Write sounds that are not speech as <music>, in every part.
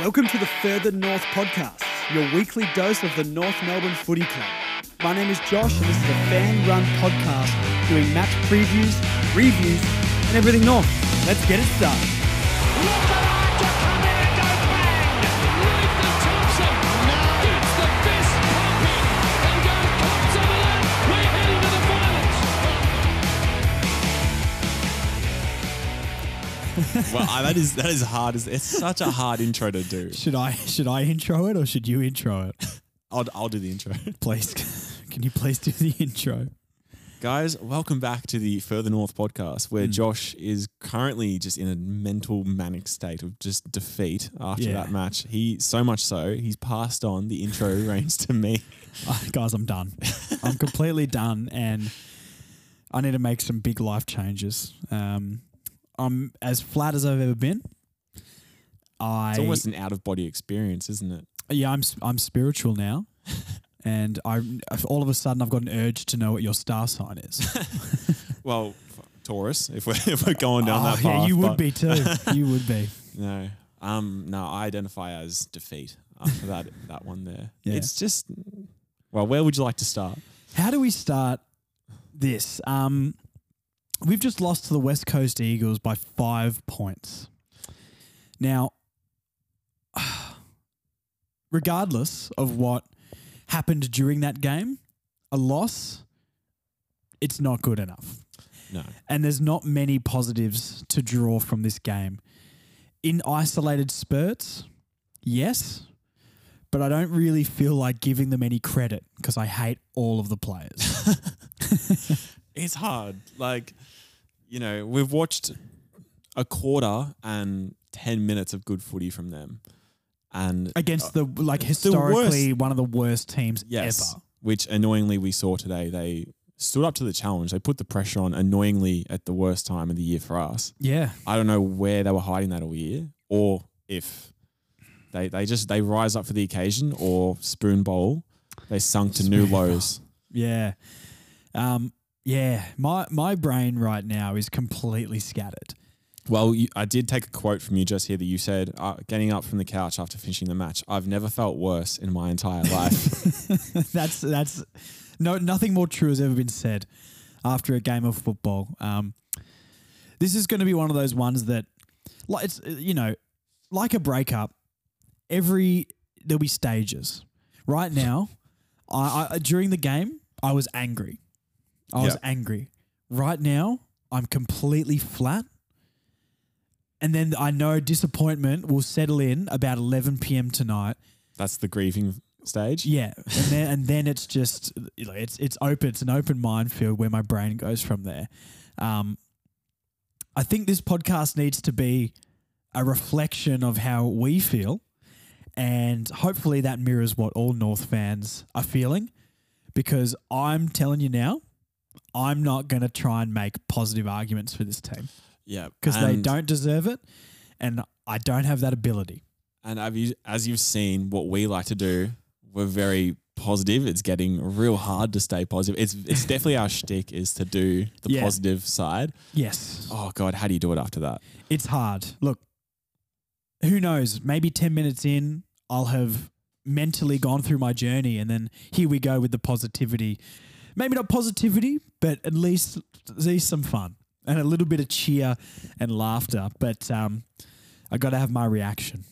Welcome to the Further North podcast, your weekly dose of the North Melbourne Footy Club. My name is Josh, and this is a fan run podcast doing match previews, reviews, and everything North. Let's get it started. Well, I, that is that is hard. It's such a hard intro to do. Should I should I intro it or should you intro it? I'll, I'll do the intro. Please, <laughs> can you please do the intro? Guys, welcome back to the Further North podcast, where Josh is currently just in a mental manic state of just defeat after Yeah. that match. He so much so he's passed on the intro <laughs> reins to me. Uh, guys, I'm done. I'm completely done, and I need to make some big life changes. Um, I'm as flat as I've ever been. I It's almost an out of body experience, isn't it? yeah, I'm s- I'm spiritual now, <laughs> and I all of a sudden I've got an urge to know what your star sign is. <laughs> Well, f- Taurus, if we're <laughs> if we're going down oh, that path. yeah, you would but be too. You would be. No, um, no, I identify as defeat after that that one there. Yeah. It's just, well, where would you like to start? How do we start this? Um, we've just lost to the West Coast Eagles by five points. Now, <sighs> regardless of what happened during that game, a loss, it's not good enough. No. And there's not many positives to draw from this game. In isolated spurts, yes, but I don't really feel like giving them any credit because I hate all of the players. <laughs> <laughs> It's hard. Like, you know, we've watched a quarter and 10 minutes of good footy from them. And Against the like historically one of the worst teams yes, ever. which annoyingly we saw today, they stood up to the challenge. They put the pressure on annoyingly at the worst time of the year for us. Yeah. I don't know where they were hiding that all year or if they, they just, they rise up for the occasion or spoon bowl. They sunk to new lows. Yeah. Um, yeah. My my brain right now is completely scattered. Well, you, I did take a quote from you just here that you said, uh, getting up from the couch after finishing the match, I've never felt worse in my entire life. <laughs> that's that's no nothing more true has ever been said after a game of football. Um, this is going to be one of those ones that, like it's uh, you know, like a breakup. Every there'll be stages. Right now, I, I during the game I was angry. I was Yeah. angry. Right now, I'm completely flat. And then I know disappointment will settle in about 11 p.m. tonight. That's the grieving stage. Yeah, and then and then it's just you know, it's it's open. It's an open minefield where my brain goes from there. Um, I think this podcast needs to be a reflection of how we feel, and hopefully that mirrors what all North fans are feeling. Because I'm telling you now, I'm not going to try and make positive arguments for this team Yeah. because they don't deserve it, and I don't have that ability. And have you, as you've seen, what we like to do, we're very positive. It's getting real hard to stay positive. It's it's definitely our shtick is to do the Yeah. positive side. Yes, Oh God, how do you do it after that? it's hard. Look, who knows? Maybe 10 minutes in, I'll have mentally gone through my journey and then here we go with the positivity. Maybe not positivity, but at least at least some fun and a little bit of cheer and laughter. But um, I got to have my reaction.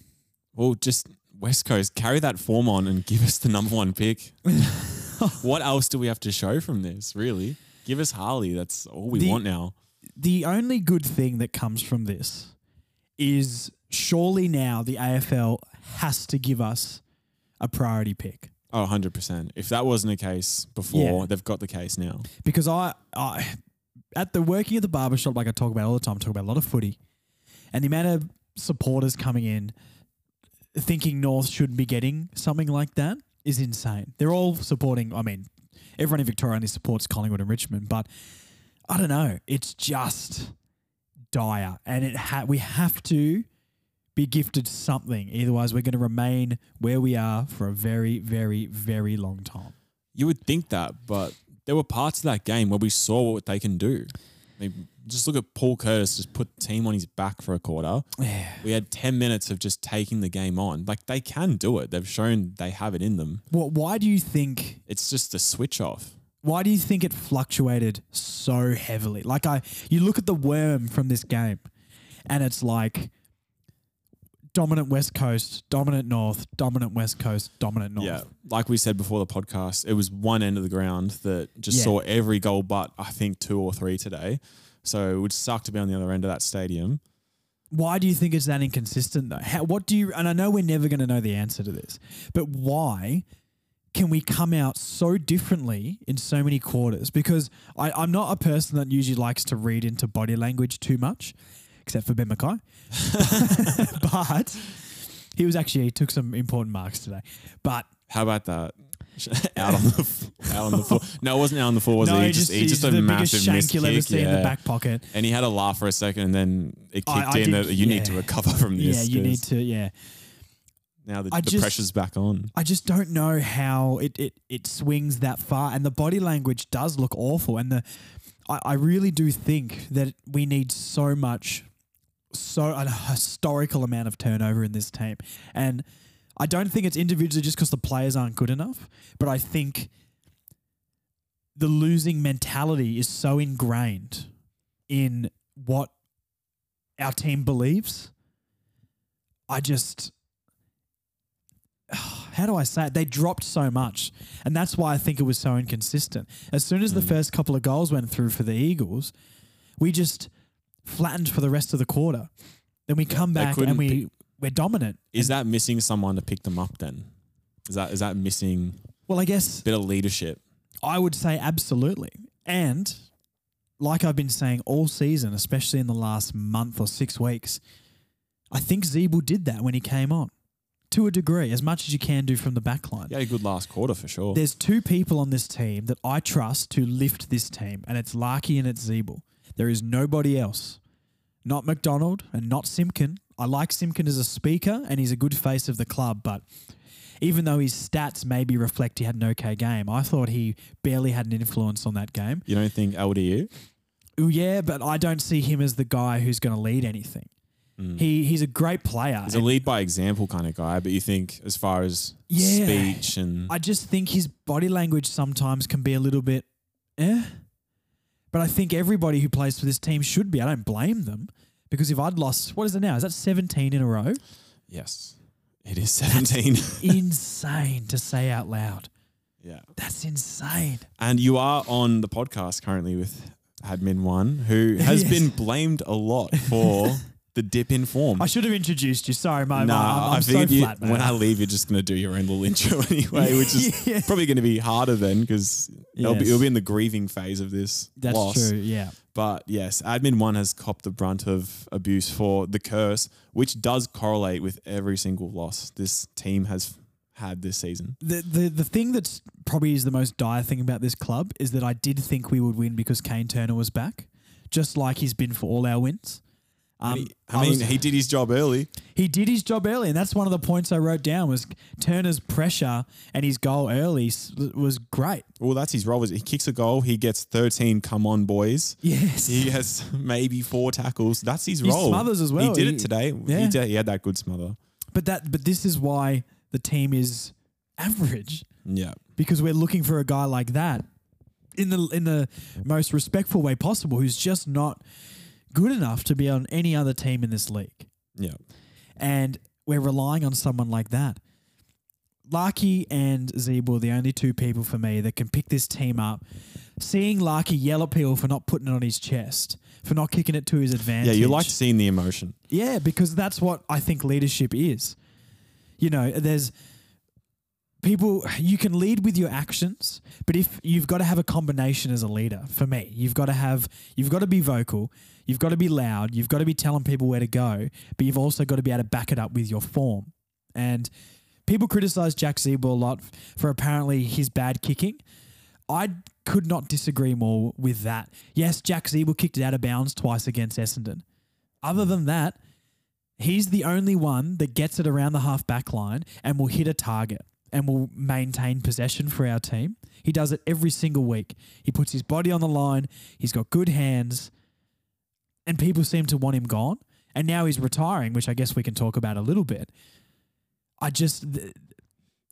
Well, just West Coast, carry that form on and give us the number one pick. <laughs> what else do we have to show from this? Really, give us Harley. That's all we The- want now. The only good thing that comes from this is surely now the AFL has to give us a priority pick. Oh, 100%. If that wasn't the case before, Yeah. they've got the case now. because I, I at the working at the barbershop, like I talk about all the time, I talk about a lot of footy, and the amount of supporters coming in thinking North should be getting something like that is insane. They're all supporting. I mean, everyone in Victoria only supports Collingwood and Richmond, but I don't know. It's just dire, and it ha- we have to be gifted something. Otherwise, we're going to remain where we are for a very, very, very long time. You would think that, but there were parts of that game where we saw what they can do. I mean, just look at Paul Curtis. Just put the team on his back for a quarter. Yeah. We had ten minutes of just taking the game on. Like they can do it. They've shown they have it in them. What? Why do you think? It's just a switch off. Why do you think it fluctuated so heavily? Like I, you look at the worm from this game, and it's like dominant West Coast, dominant North, dominant West Coast, dominant North. Yeah, like we said before the podcast, it was one end of the ground that just Yeah. saw every goal, but I think two or three today. So it would suck to be on the other end of that stadium. Why do you think it's that inconsistent though? How, what do you? And I know we're never going to know the answer to this, but why can we come out so differently in so many quarters? Because I, I'm not a person that usually likes to read into body language too much, except for Ben McKay. <laughs> <laughs> but he was actually he took some important marks today. But How about that? <laughs> out on the out on the floor. No, it wasn't out on the floor. Was no, it? he just, he he's just a massive missed you'll ever kick, see in the back pocket. And he had a laugh for a second, and then it kicked I- I in did- that you need to recover from this. Yeah, you need to. Yeah, Now the, the just- pressure's back on. I just don't know how it, it, it swings that far. And the body language does look awful. And the I, I really do think that we need so much, so a historical amount of turnover in this team. And I don't think it's individually just because the players aren't good enough, but I think the losing mentality is so ingrained in what our team believes. I just <sighs> how do I say it? They dropped so much. And that's why I think it was so inconsistent. As soon as the Mm. first couple of goals went through for the Eagles, we just flattened for the rest of the quarter. Then we come back and we, we're dominant. Is that missing someone to pick them up? Then is that is that missing Well, I guess a bit of leadership? I would say absolutely. And like I've been saying all season, especially in the last month or six weeks, I think Ziebell did that when he came on to a degree, as much as you can do from the back line. Yeah, a good last quarter for sure. There's two people on this team that I trust to lift this team, and it's Larkey and it's Ziebell. There is nobody else. Not McDonald and not Simpkin. I like Simpkin as a speaker, and he's a good face of the club, but even though his stats maybe reflect he had an okay game, I thought he barely had an influence on that game. you don't think LDU? Ooh, yeah, but I don't see him as the guy who's going to lead anything. He he's a great player. Mm. He's a lead by example kind of guy, but you think as far as Yeah. speech and I just think his body language sometimes can be a little bit eh. But I think everybody who plays for this team should be. I don't blame them because if I'd lost, what is it now? Is that 17 in a row? yes, it is seventeen. <laughs> insane to say out loud. yeah, That's insane. and you are on the podcast currently with Admin One, who has <laughs> Yes. been blamed a lot for <laughs> the dip in form. I should have introduced you. Sorry, my Nah, I'm, I'm I so you, flat, man. when I leave, you're just going to do your own little <laughs> intro anyway, which is <laughs> Yeah. probably going to be harder then because it'll, be, Yes. it'll be in the grieving phase of this That's loss. true. Yeah. But yes, admin one has copped the brunt of abuse for the curse, which does correlate with every single loss this team has had this season. The, the the thing that's probably is the most dire thing about this club is that I did think we would win because Kayne Turner was back, just like he's been for all our wins. Um, He- I mean, was- he did his job early. he did his job early, and that's one of the points I wrote down was Turner's pressure and his goal early was great. Well, that's his role. He kicks a goal. He gets 13. Come on, boys. Yes, He has <laughs> maybe four tackles. That's his He role. smothers as well. He did He- it today. yeah. He, did, he had that good smother. but that but this is why the team is average Yeah. because we're looking for a guy like that in the in the most respectful way possible, who's just not good enough to be on any other team in this league. Yeah. and we're relying on someone like that. Larkey and Ziebell are the only two people for me that can pick this team up. Seeing Larkey yell at people for not putting it on his chest, for not kicking it to his advantage. Yeah, you like seeing the emotion. Yeah, because that's what I think leadership is. You know, there's people you can lead with your actions, but if you've got to have a combination as a leader, for me, you've got to have you've got to be vocal, you've got to be loud, you've got to be telling people where to go, but you've also got to be able to back it up with your form. And people criticize Jack Ziebell a lot for apparently his bad kicking. I could not disagree more with that. Yes, Jack Ziebell kicked it out of bounds twice against Essendon. Other than that, he's the only one that gets it around the half back line and will hit a target and will maintain possession for our team. He does it every single week. He puts his body on the line. He's got good hands. And people seem to want him gone. And now he's retiring, which I guess we can talk about a little bit. I just th-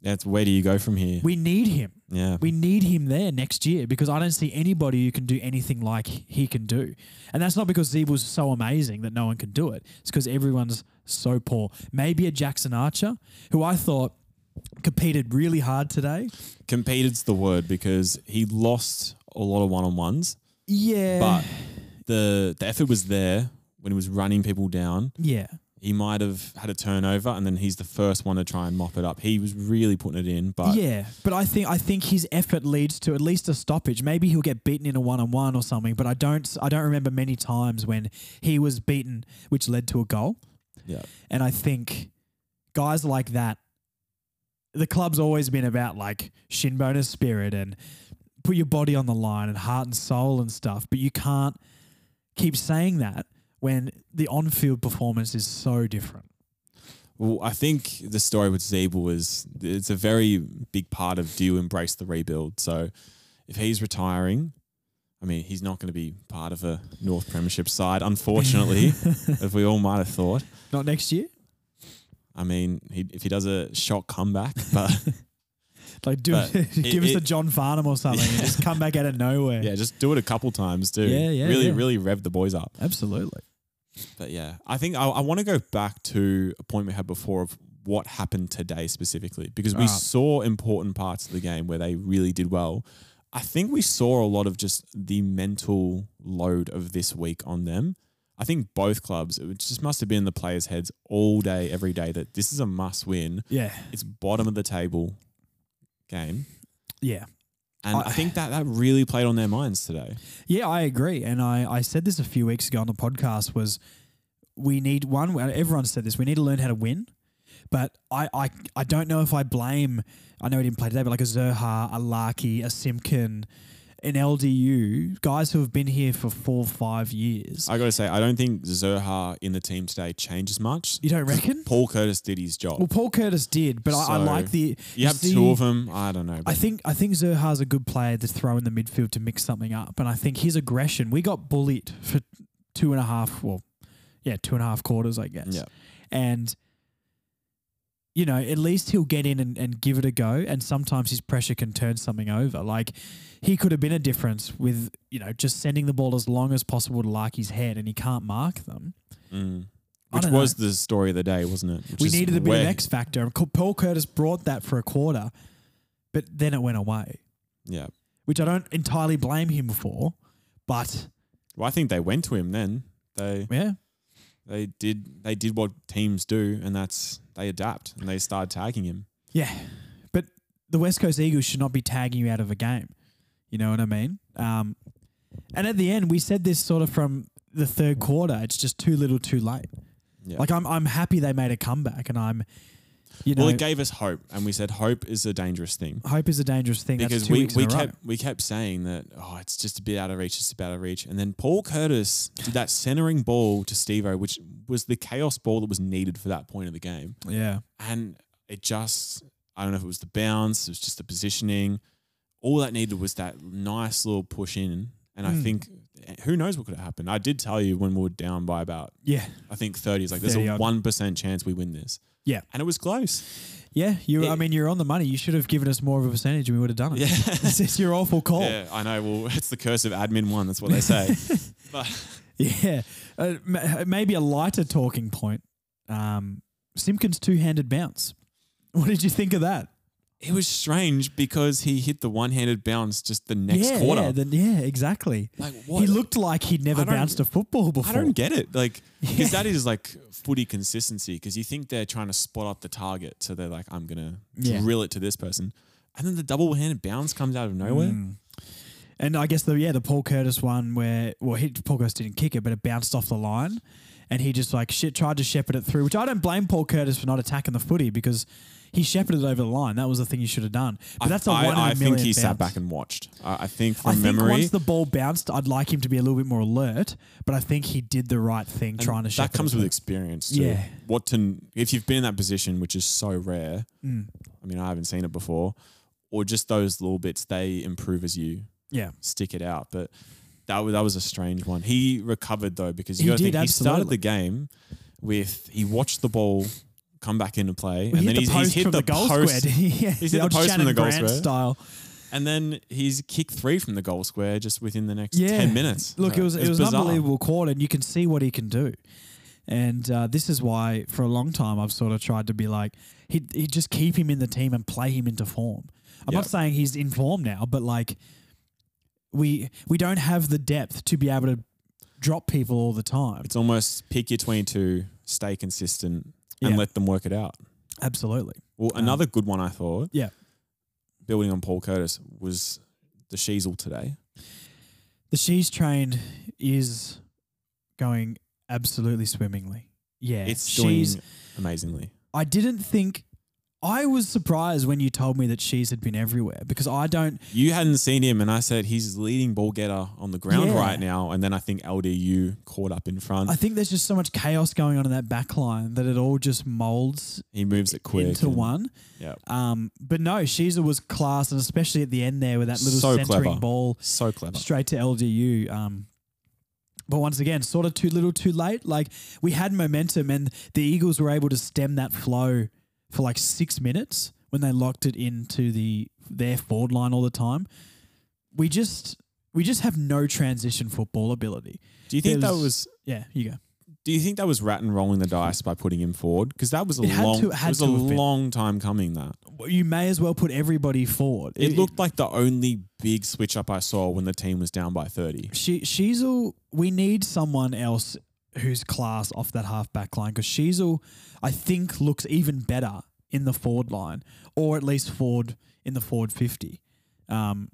That's where do you go from here? we need him. yeah. We need him there next year because I don't see anybody who can do anything like he can do. And that's not because Ziebell's so amazing that no one can do it. It's because everyone's so poor. Maybe a Jackson Archer, who I thought competed really hard today. Competed's the word because he lost a lot of one on ones, Yeah. but the the effort was there when he was running people down. yeah. He might have had a turnover, and then he's the first one to try and mop it up. He was really putting it in, but yeah, but I think I think his effort leads to at least a stoppage. Maybe he'll get beaten in a one on one or something, but I don't I don't remember many times when he was beaten which led to a goal. yeah, And I think guys like that, the club's always been about like shin boner spirit and put your body on the line and heart and soul and stuff. But you can't keep saying that when the on field performance is so different. Well, I think the story with Ziebell was it's a very big part of do you embrace the rebuild. So if he's retiring, I mean, he's not going to be part of a North Premiership side, unfortunately, <laughs> as we all might have thought. Not next year? I mean, he, if he does a shock comeback, but <laughs> Like do <laughs> give it- us the it- John Farnham or something and just come back out of nowhere. yeah, just do it a couple times too. Yeah, yeah, Really, yeah. really rev the boys up. Absolutely. But yeah, I think I, I want to go back to a point we had before of what happened today specifically because we Right. saw important parts of the game where they really did well. I think we saw a lot of just the mental load of this week on them. I think both clubs, it just must have been in the players' heads all day, every day that this is a must win. Yeah. It's bottom of the table game. Yeah. And I- I think that that really played on their minds today. Yeah, I agree. And I, I said this a few weeks ago on the podcast was we need one everyone said this, we need to learn how to win. But I, I I don't know if I blame I know he didn't play today, but like a Zurhaar, a Larkey, a Simpkin, an LDU, guys who have been here for four, five years. I got to say, I don't think Zurhaar in the team today changes much. you don't reckon? Paul Curtis did his job. Well, Paul Curtis did, but I, I like the. You have see- two of them. I don't know. I think I think Zurhaar's a good player to throw in the midfield to mix something up, and I think his aggression. We got bullied for two and a half, well, yeah, two and a half quarters, I guess. Yeah. And you know, at least he'll get in and, and give it a go. And sometimes his pressure can turn something over. Like he could have been a difference with you know just sending the ball as long as possible to Larkey's head, and he can't mark them. Mm. Which was the story of the day, wasn't it? Which we needed a bit of X factor. and Paul Curtis brought that for a quarter, but then it went away. Yeah. which I don't entirely blame him for, but Well, I think they went to him then. They yeah, they did they did what teams do, and that's they adapt and they start tagging him. yeah. But the West Coast Eagles should not be tagging you out of a game. You know what I mean? Um, and at the end, we said this sort of from the third quarter. It's just too little, too late. Yeah. Like I'm, I'm happy they made a comeback, and I'm, you know, well, it gave us hope, and we said hope is a dangerous thing. hope is a dangerous thing. That's because we, we in a row. kept we kept saying that oh it's just a bit out of reach, just a bit out of reach, and then Paul Curtis did that centering ball to Stevo, which was the chaos ball that was needed for that point of the game, yeah, and it just I don't know if it was the bounce, it was just the positioning, all that needed was that nice little push in, and I Mm. think who knows what could have happened. I did tell you when we were down by about yeah, I think thirty, it's like there's 30 a odd. one percent chance we win this, yeah, and it was close. yeah. You, I mean, you're on the money. You should have given us more of a percentage, and we would have done it. Yeah. <laughs> it's, it's your awful call. Yeah, I know. Well, it's the curse of admin one. That's what they say. <laughs> but <laughs> Yeah, uh, maybe a lighter talking point. Um, Simpkins two-handed bounce. What did you think of that? It was strange because he hit the one-handed bounce just the next yeah, quarter. Yeah, then, yeah, exactly. like what? He looked like he'd never bounced a football before. I don't get it. Like because <laughs> Yeah. that is like footy consistency. Because you think they're trying to spot up the target, so they're like, I'm gonna Yeah. drill it to this person, and then the double-handed bounce comes out of nowhere. Mm. And I guess the yeah the Paul Curtis one where well he, Paul Curtis didn't kick it but it bounced off the line, and he just like shit tried to shepherd it through. Which I don't blame Paul Curtis for not attacking the footy because he shepherded it over the line. That was the thing you should have done. But that's a I, one in a I million I think he sat back and watched. I, I think from I think memory, once the ball bounced, I'd like him to be a little bit more alert. But I think he did the right thing, trying to. that comes it with experience. Too. Yeah. What to if you've been in that position, which is so rare. Mm. I mean, I haven't seen it before, or just those little bits they improve as you Yeah, stick it out. But That was that was a strange one. He recovered though because you He did, think he started the game with he watched the ball come back into play, He and then the he's, he's hit the, goal post, square. <laughs> yeah, He's hit the post from the goal Grant square. style. and then he's kicked three from the goal square just within the next Yeah. ten minutes. Look, So it was it was an unbelievable quarter, and you can see what he can do. And uh, this is why, for a long time, I've sort of tried to be like, he he just keep him in the team and play him into form. I'm not saying he's in form now, but like, we we don't have the depth to be able to drop people all the time. It's almost pick your twenty-two, stay consistent, and Yeah. let them work it out. Absolutely. Well, um, another good one I thought, Yeah. building on Paul Curtis, was the Sheezel today. The She's train is going absolutely swimmingly. Yeah, It's she's. amazingly. I didn't think. I was surprised when you told me that she's had been everywhere because I don't. You hadn't seen him, and I said he's leading ball getter on the ground Yeah. right now. And then I think LDU caught up in front. I think there's just so much chaos going on in that back line that it all just molds he moves it quick into and- one. Yeah, Um, but no, Sheezel was class, and especially at the end there with that little So centering clever. ball so clever. straight to LDU. Um, but once again, sort of too little, too late. Like we had momentum, and the Eagles were able to stem that flow for like six minutes when they locked it into the their forward line all the time. We just we just have no transition football ability. Do you think that was? Yeah, you go. Do you think that was Ratten rolling the dice by putting him forward? Because that was a It had long, to- had it was a long time coming. That You may as well put everybody forward. it looked like the only big switch up I saw when the team was down by thirty. she Sheezel, we need someone else who's class off that half back line because Sheezel, I think, looks even better in the forward line or at least forward in the forward 50. Um,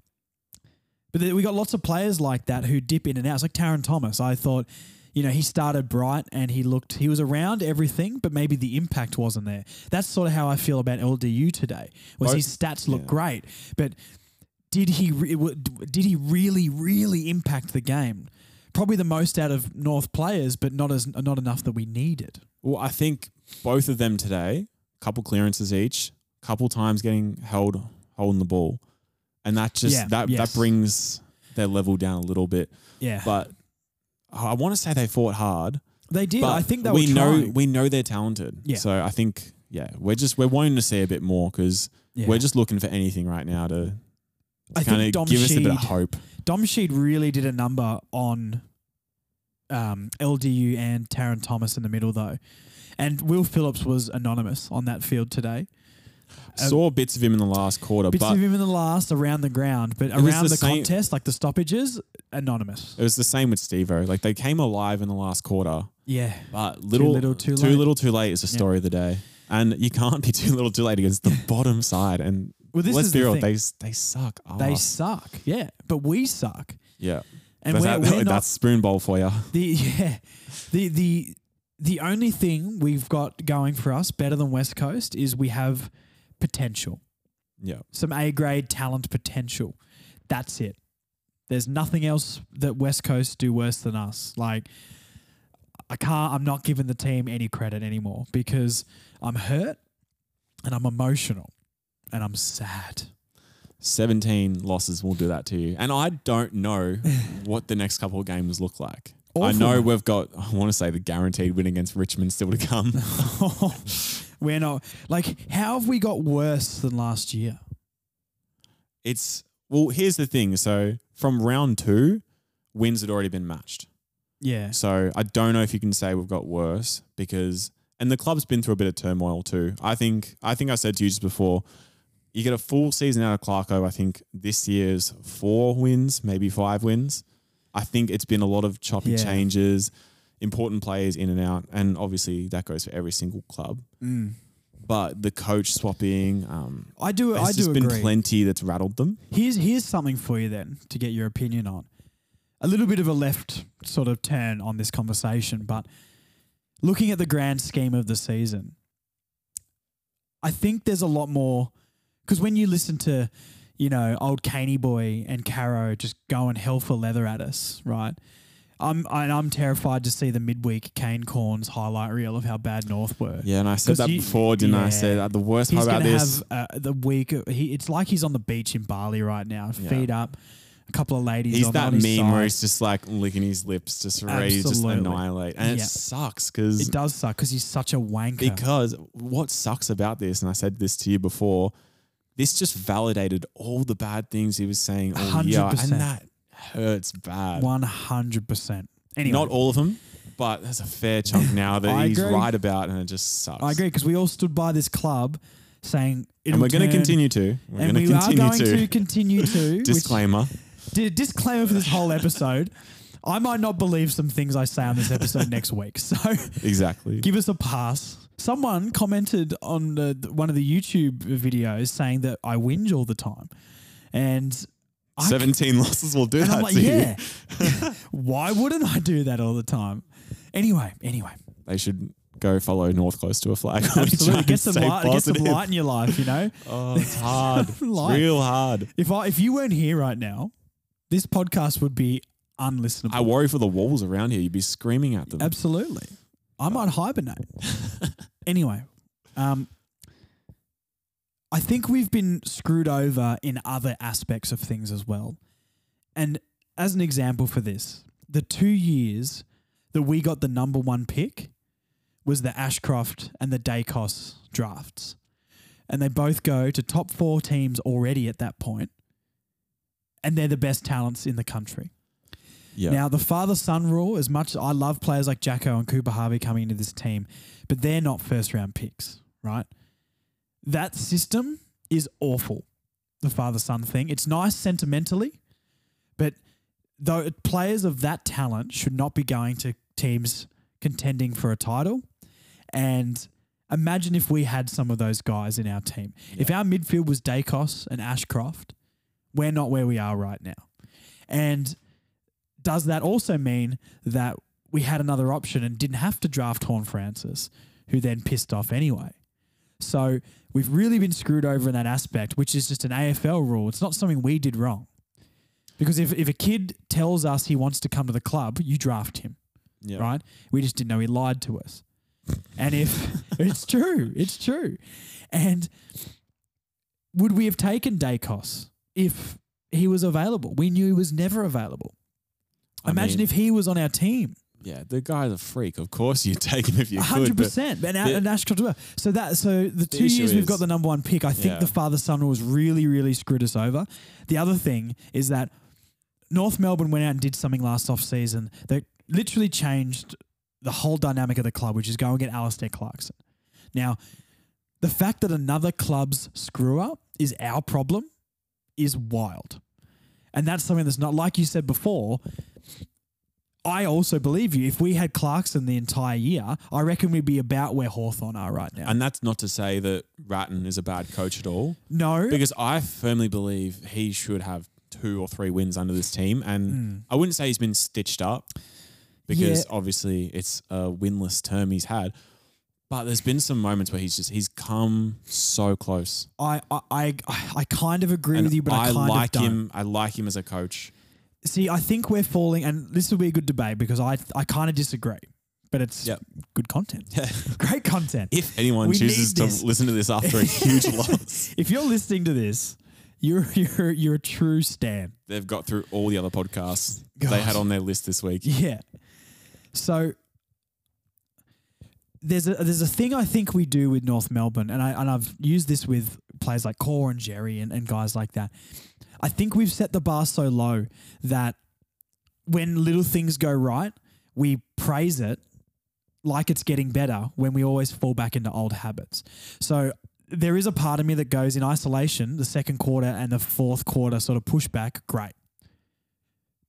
but we got lots of players like that who dip in and out. It's like Tarryn Thomas. I thought, you know, he started bright and he looked, he was around everything, but maybe the impact wasn't there. That's sort of how I feel about LDU today. Was Both- his stats look yeah. great, but did he re- did he really really impact the game? Probably the most out of North players, but not as not enough that we needed. Well, I think both of them today, couple clearances each, couple times getting held holding the ball, and that just Yeah, that yes. that brings their level down a little bit. Yeah, But I want to say they fought hard. they did. I think they we know we know they're talented. Yeah. So I think yeah, we're just we're wanting to see a bit more because Yeah. we're just looking for anything right now to I kind of give us a bit of hope. Dom Sheed really did a number on um, LDU and Tarryn Thomas in the middle, though. And Will Phillips was anonymous on that field today. Uh, Saw bits of him in the last quarter, Bits but of him in the last around the ground, but around the the, contest, like the stoppages, anonymous. it was the same with Stevo. Like they came alive in the last quarter, Yeah. but little little, too too late. little too late is the Yeah. story of the day. And you can't be too little too late against the <laughs> bottom side. And Well, this let's is be the real, thing. they they suck. They suck. Yeah. But we suck. yeah. And That's, we're, that- we're <laughs> not that's spoon bowl for you. the yeah the the the only thing we've got going for us better than West Coast is we have potential, Yeah. some A grade talent potential. That's it. There's nothing else that West Coast do worse than us. Like I can't. I'm not giving the team any credit anymore because I'm hurt and I'm emotional and I'm sad. 17 losses will do that to you. And I don't know <laughs> what the next couple of games look like. I know we've got, I want to say, the guaranteed win against Richmond still to come. <laughs> We're not like. How have we got worse than last year? it's, well, here's the thing. So from round two, wins had already been matched. Yeah. So I don't know if you can say we've got worse because, and the club's been through a bit of turmoil too. I think, I think I said to you just before, you get a full season out of Clarko. I think this year's four wins, maybe five wins. I think it's been a lot of choppy Yeah. changes, important players in and out, and obviously that goes for every single club. Mm. But the coach swapping, um, I do. there's I just do been agree. plenty that's rattled them. Here's here's something for you then to get your opinion on. A little bit of a left sort of turn on this conversation, but looking at the grand scheme of the season, I think there's a lot more because when you listen to, you know, old Caney boy and Caro just going hell for leather at us, right? I'm and I'm terrified to see the midweek Kane Cornes highlight reel of how bad North were. Yeah, and I said that you- before, didn't I? I yeah. said uh, the worst part about this. have uh, the week. He, it's like he's on the beach in Bali right now, Yeah. feet up, a couple of ladies. He's on, that on meme where he's just like licking his lips, just ready to just annihilate, and Yeah. it sucks because It does suck because he's such a wanker. because what sucks about this, and I said this to you before, this just validated all the bad things he was saying all 100%. and that hurts bad. One hundred percent. Anyway, Not all of them, but there's a fair chunk now that <laughs> he's agree. right about, and it just sucks. I agree because we all stood by this club saying, and we're going to continue to. We're and we are going to. to continue to. <laughs> which- Disclaimer. Di- disclaimer for this whole episode. I might not believe some things I say on this episode <laughs> next week. So Exactly. give us a pass. Someone commented on the, one of the YouTube videos saying that I whinge all the time. And I, 17 losses will do that I'm like, to you. yeah. <laughs> <laughs> Why wouldn't I do that all the time? Anyway, anyway. They should go follow North Close to a flag. Absolutely. Get some light get some light in your life, you know? <laughs> Oh, it's hard. it's real hard. If I if you weren't here right now, this podcast would be unlistenable. I worry for the walls around here. You'd be screaming at them. Absolutely. I might hibernate. Anyway, um, I think we've been screwed over in other aspects of things as well. And as an example for this, the two years that we got the number one pick was the Ashcroft and the Daicos drafts. And they both go to top four teams already at that point, And they're the best talents in the country. Yeah. Now, the father son rule, as much as I love players like Jacko and Cooper Harvey coming into this team, but they're not first round picks, right? That system is awful, the father son thing. It's nice sentimentally, but though players of that talent should not be going to teams contending for a title. And imagine if we had some of those guys in our team. If our midfield was Daicos and Ashcroft, we're not where we are right now. And does that also mean that we had another option and didn't have to draft Horne-Francis, who then pissed off anyway? So we've really been screwed over in that aspect, which is just an AFL rule. It's not something we did wrong. Because if, if a kid tells us he wants to come to the club, you draft him, yeah. right? We just didn't know he lied to us. And if <laughs> it's true, it's true. And would we have taken Daicos if he was available? We knew he was never available. I Imagine mean- if he was on our team. Yeah, the guy's a freak. Of course, you'd <laughs> take him if you could. Hundred percent. And, the- and Ashcroft as. So that so the two issue years we've got the number one pick, I think Yeah. the father son was really really screwed us over. The other thing is that North Melbourne went out and did something last off season that literally changed the whole dynamic of the club, which is go and get Alastair Clarkson. Now, the fact that another club's screw up is our problem is wild. And that's something that's not like you said before. I also believe you. If we had Clarkson the entire year, I reckon we'd be about where Hawthorn are right now. and that's not to say that Ratten is a bad coach at all, no, because I firmly believe he should have two or three wins under this team. And hmm. I wouldn't say he's been stitched up, because Yeah. obviously it's a winless term he's had. But there's been some moments where he's just he's come so close. I, I, I, I kind of agree And with you, but I, I kind like him. I like him as a coach. See, I think we're falling, and this will be a good debate because I, I kind of disagree, but it's Yep. good content, <laughs> great content. If anyone We chooses need to this. listen to this after a huge <laughs> loss, if you're listening to this, you're you're you're a true stan. they've got through all the other podcasts they had on their list this week. Yeah. So there's a there's a thing I think we do with North Melbourne, and I and I've used this with players like Core and Jerry and, and guys like that. I think we've set the bar so low that when little things go right, we praise it like it's getting better when we always fall back into old habits. So there is a part of me that goes in isolation, the second quarter and the fourth quarter sort of pushback, great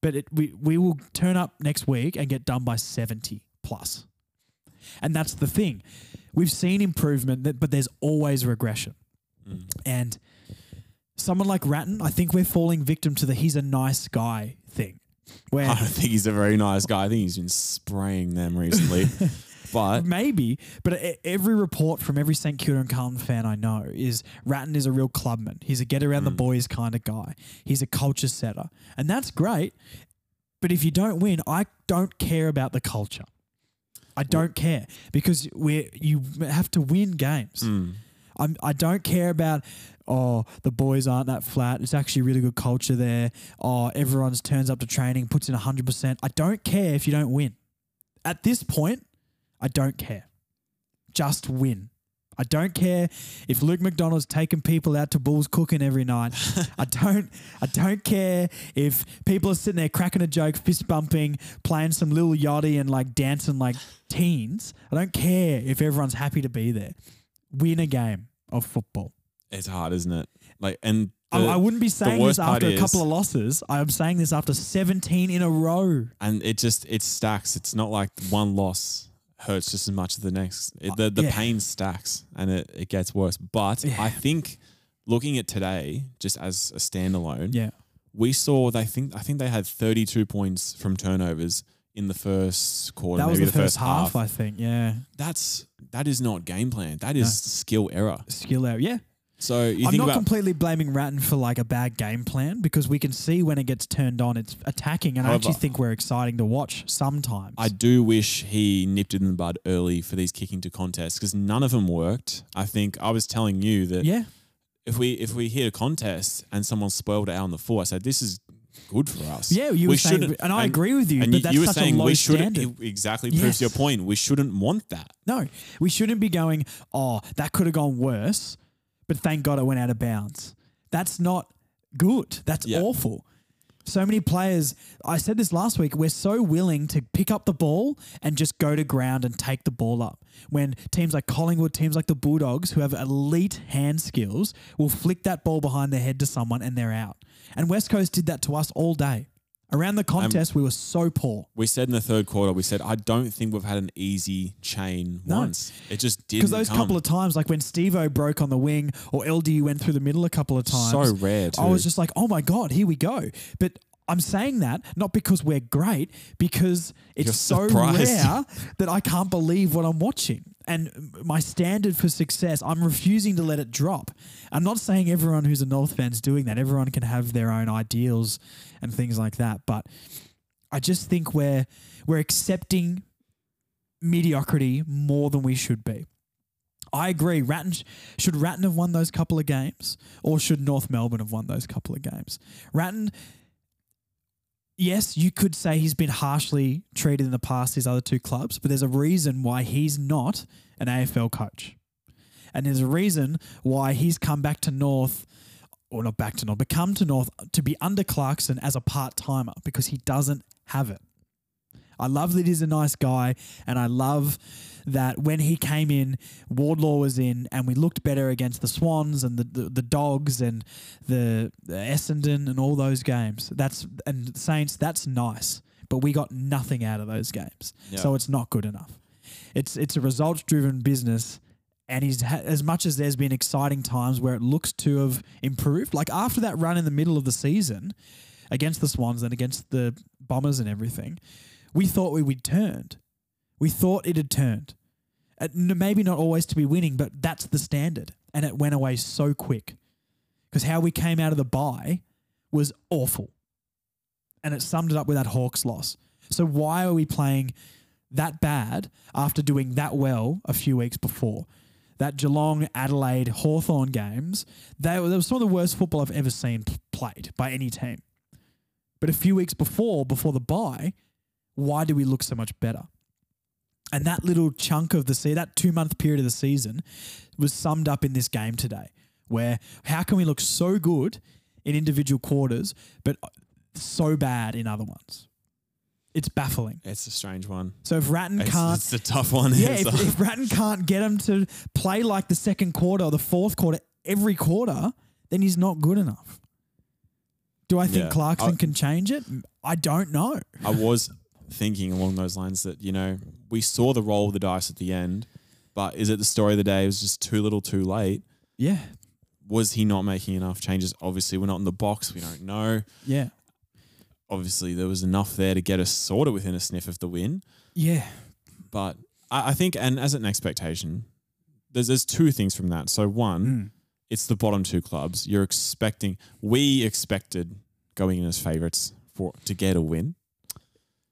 but it, we we will turn up next week and get done by 70 plus. And that's the thing. We've seen improvement, but there's always regression. Mm. And someone like Ratten, I think we're falling victim to the he's a nice guy thing. Where <laughs> I don't think he's a very nice guy. I think he's been spraying them recently. <laughs> but maybe, but every report from every St Kilda and Carlton fan I know is Ratten is a real clubman. He's a get around the boys kind of guy. He's a culture setter. And that's great. But if you don't win, I don't care about the culture. I don't care because we you have to win games. mm, I'm, I don't care about, oh, the boys aren't that flat. It's actually really good culture there. Oh, everyone's turns up to training, puts in 100%. I don't care if you don't win. At this point, I don't care. Just win. I don't care if Luke McDonald's taking people out to Bulls cooking every night. <laughs> I don't I don't care if people are sitting there cracking a joke, fist bumping, playing some little yachty and like dancing like teens. I don't care if everyone's happy to be there. Win a game of football. It's hard, isn't it? Like, and I, the- I wouldn't be saying this worst part after a is- couple of losses. I'm saying this after 17 in a row. and it just it stacks. It's not like one loss hurts just as much as the next. It, the the yeah. pain stacks and it, it gets worse. But. I think looking at today, just as a standalone, Yeah. we saw they think I think they had 32 points from turnovers in the first quarter. That was maybe the first half, I think. Yeah. That's that is not game plan. That is skill error. Skill out. Yeah. So you I'm think not about completely blaming Ratten for like a bad game plan because we can see when it gets turned on, it's attacking, and I actually think we're exciting to watch sometimes. I do wish he nipped it in the bud early for these kicking to contests because none of them worked. I think I was telling you that yeah, if we if we hit a contest and someone spoiled it out on the floor, I said this is good for us. yeah, you We were saying, and I agree with you, And but you, that's you were such saying a low we shouldn't standard. exactly proves your point. We shouldn't want that. No, we shouldn't be going. Oh, that could have gone worse, but thank God it went out of bounds. That's not good. That's Yeah. awful. So many players, I said this last week, we're so willing to pick up the ball and just go to ground and take the ball up. When teams like Collingwood, teams like the Bulldogs, who have elite hand skills, will flick that ball behind their head to someone and they're out. And West Coast did that to us all day. Around the contest, we were so poor. We said in the third quarter, we said I don't think we've had an easy chain No. once. It just didn't. Because those come. couple of times, like when Steve-O broke on the wing or LDU went through the middle a couple of times, so rare. Too. I was just like, oh my God, here we go. But I'm saying that not because we're great, because it's You're so surprised. rare that I can't believe what I'm watching. And my standard for success, I'm refusing to let it drop. I'm not saying everyone who's a North fan's doing that. Everyone can have their own ideals and things like that. But I just think we're we're accepting mediocrity more than we should be. I agree. Ratten should Ratten have won those couple of games, or should North Melbourne have won those couple of games? Ratten, yes, you could say he's been harshly treated in the past. His other two clubs, but there's a reason why he's not an AFL coach, and there's a reason why he's come back to North, or not back to North, but come to North to be under Clarkson as a part timer because he doesn't have it. I love that he's a nice guy, and I love that when he came in, Wardlaw was in, and we looked better against the Swans and the the, the Dogs and the, Essendon and all those games. That's and Saints. That's nice, but we got nothing out of those games, Yeah. so it's not good enough. It's it's a results driven business. And he's ha- as much as there's been exciting times where it looks to have improved, like after that run in the middle of the season against the Swans and against the Bombers and everything, we thought we would turned. We thought it had turned. Maybe not always to be winning, but that's the standard. And it went away so quick. Because how we came out of the bye was awful. And it summed it up with that Hawks loss. So why are we playing that bad after doing that well a few weeks before? That Geelong, Adelaide, Hawthorn games, they were, they were some of the worst football I've ever seen played by any team. But a few weeks before, before the bye, why do we look so much better? And that little chunk of the sea, that two month period of the season, was summed up in this game today. Where how can we look so good in individual quarters, but so bad in other ones? It's baffling. it's a strange one. So if Ratten It's, can't, it's a tough one. yeah, if, if Ratten can't get him to play like the second quarter or the fourth quarter every quarter, then he's not good enough. Do I think Yeah. Clarkson I- can change it? I don't know. I was thinking along those lines that, you know, we saw the roll of the dice at the end, but is it the story of the day? It was just too little too late. Yeah, Was he not making enough changes? Obviously, we're not in the box. We don't know. yeah, Obviously, there was enough there to get us sort of within a sniff of the win. yeah. But I, I think, and as an expectation, there's, there's two things from that. So, one, Mm. it's the bottom two clubs. You're expecting, we expected going in as favourites for to get a win.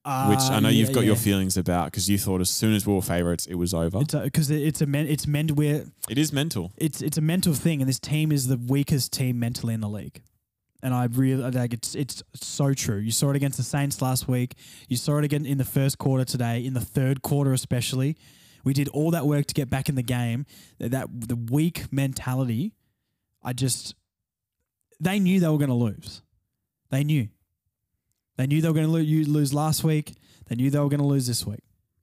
Which I Uh, know you've yeah, got your feelings about because you thought as soon as we were favourites, it was over. It's because it's a men, it's meant where it is mental. it's it's a mental thing, and this team is the weakest team mentally in the league. And I really like it's it's so true. You saw it against the Saints last week. You saw it again in the first quarter today. In the third quarter, especially, we did all that work to get back in the game. That, that the weak mentality, I just they knew they were going to lose. They knew. They knew they were going to lose, lose last week. They knew they were going to lose this week.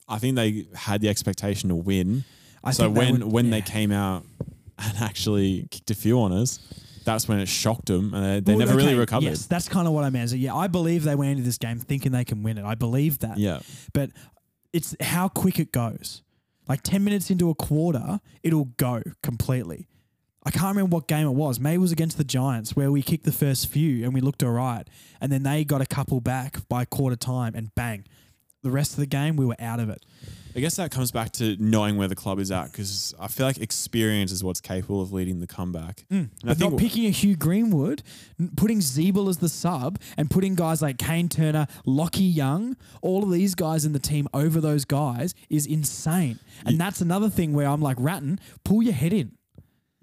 I think they had the expectation to win. I so think they when would- when they came out and actually kicked a few on us, that's when it shocked them, and they, they Well, never really recovered. Yes, that's kind of what I meant. So, yeah, I believe they went into this game thinking they can win it. I believe that. Yeah, But it's how quick it goes. Like 10 minutes into a quarter, it'll go completely. I can't remember what game it was. Maybe it was against the Giants where we kicked the first few and we looked all right. And then they got a couple back by quarter time and bang. The rest of the game, we were out of it. I guess that comes back to knowing where the club is at because I feel like experience is what's capable of leading the comeback. Mm. And I think not picking a Hugh Greenwood, putting Ziebell as the sub, and putting guys like Kayne Turner, Lachie Young, all of these guys in the team over those guys is insane. And that's another thing where I'm like, Ratten, pull your head in.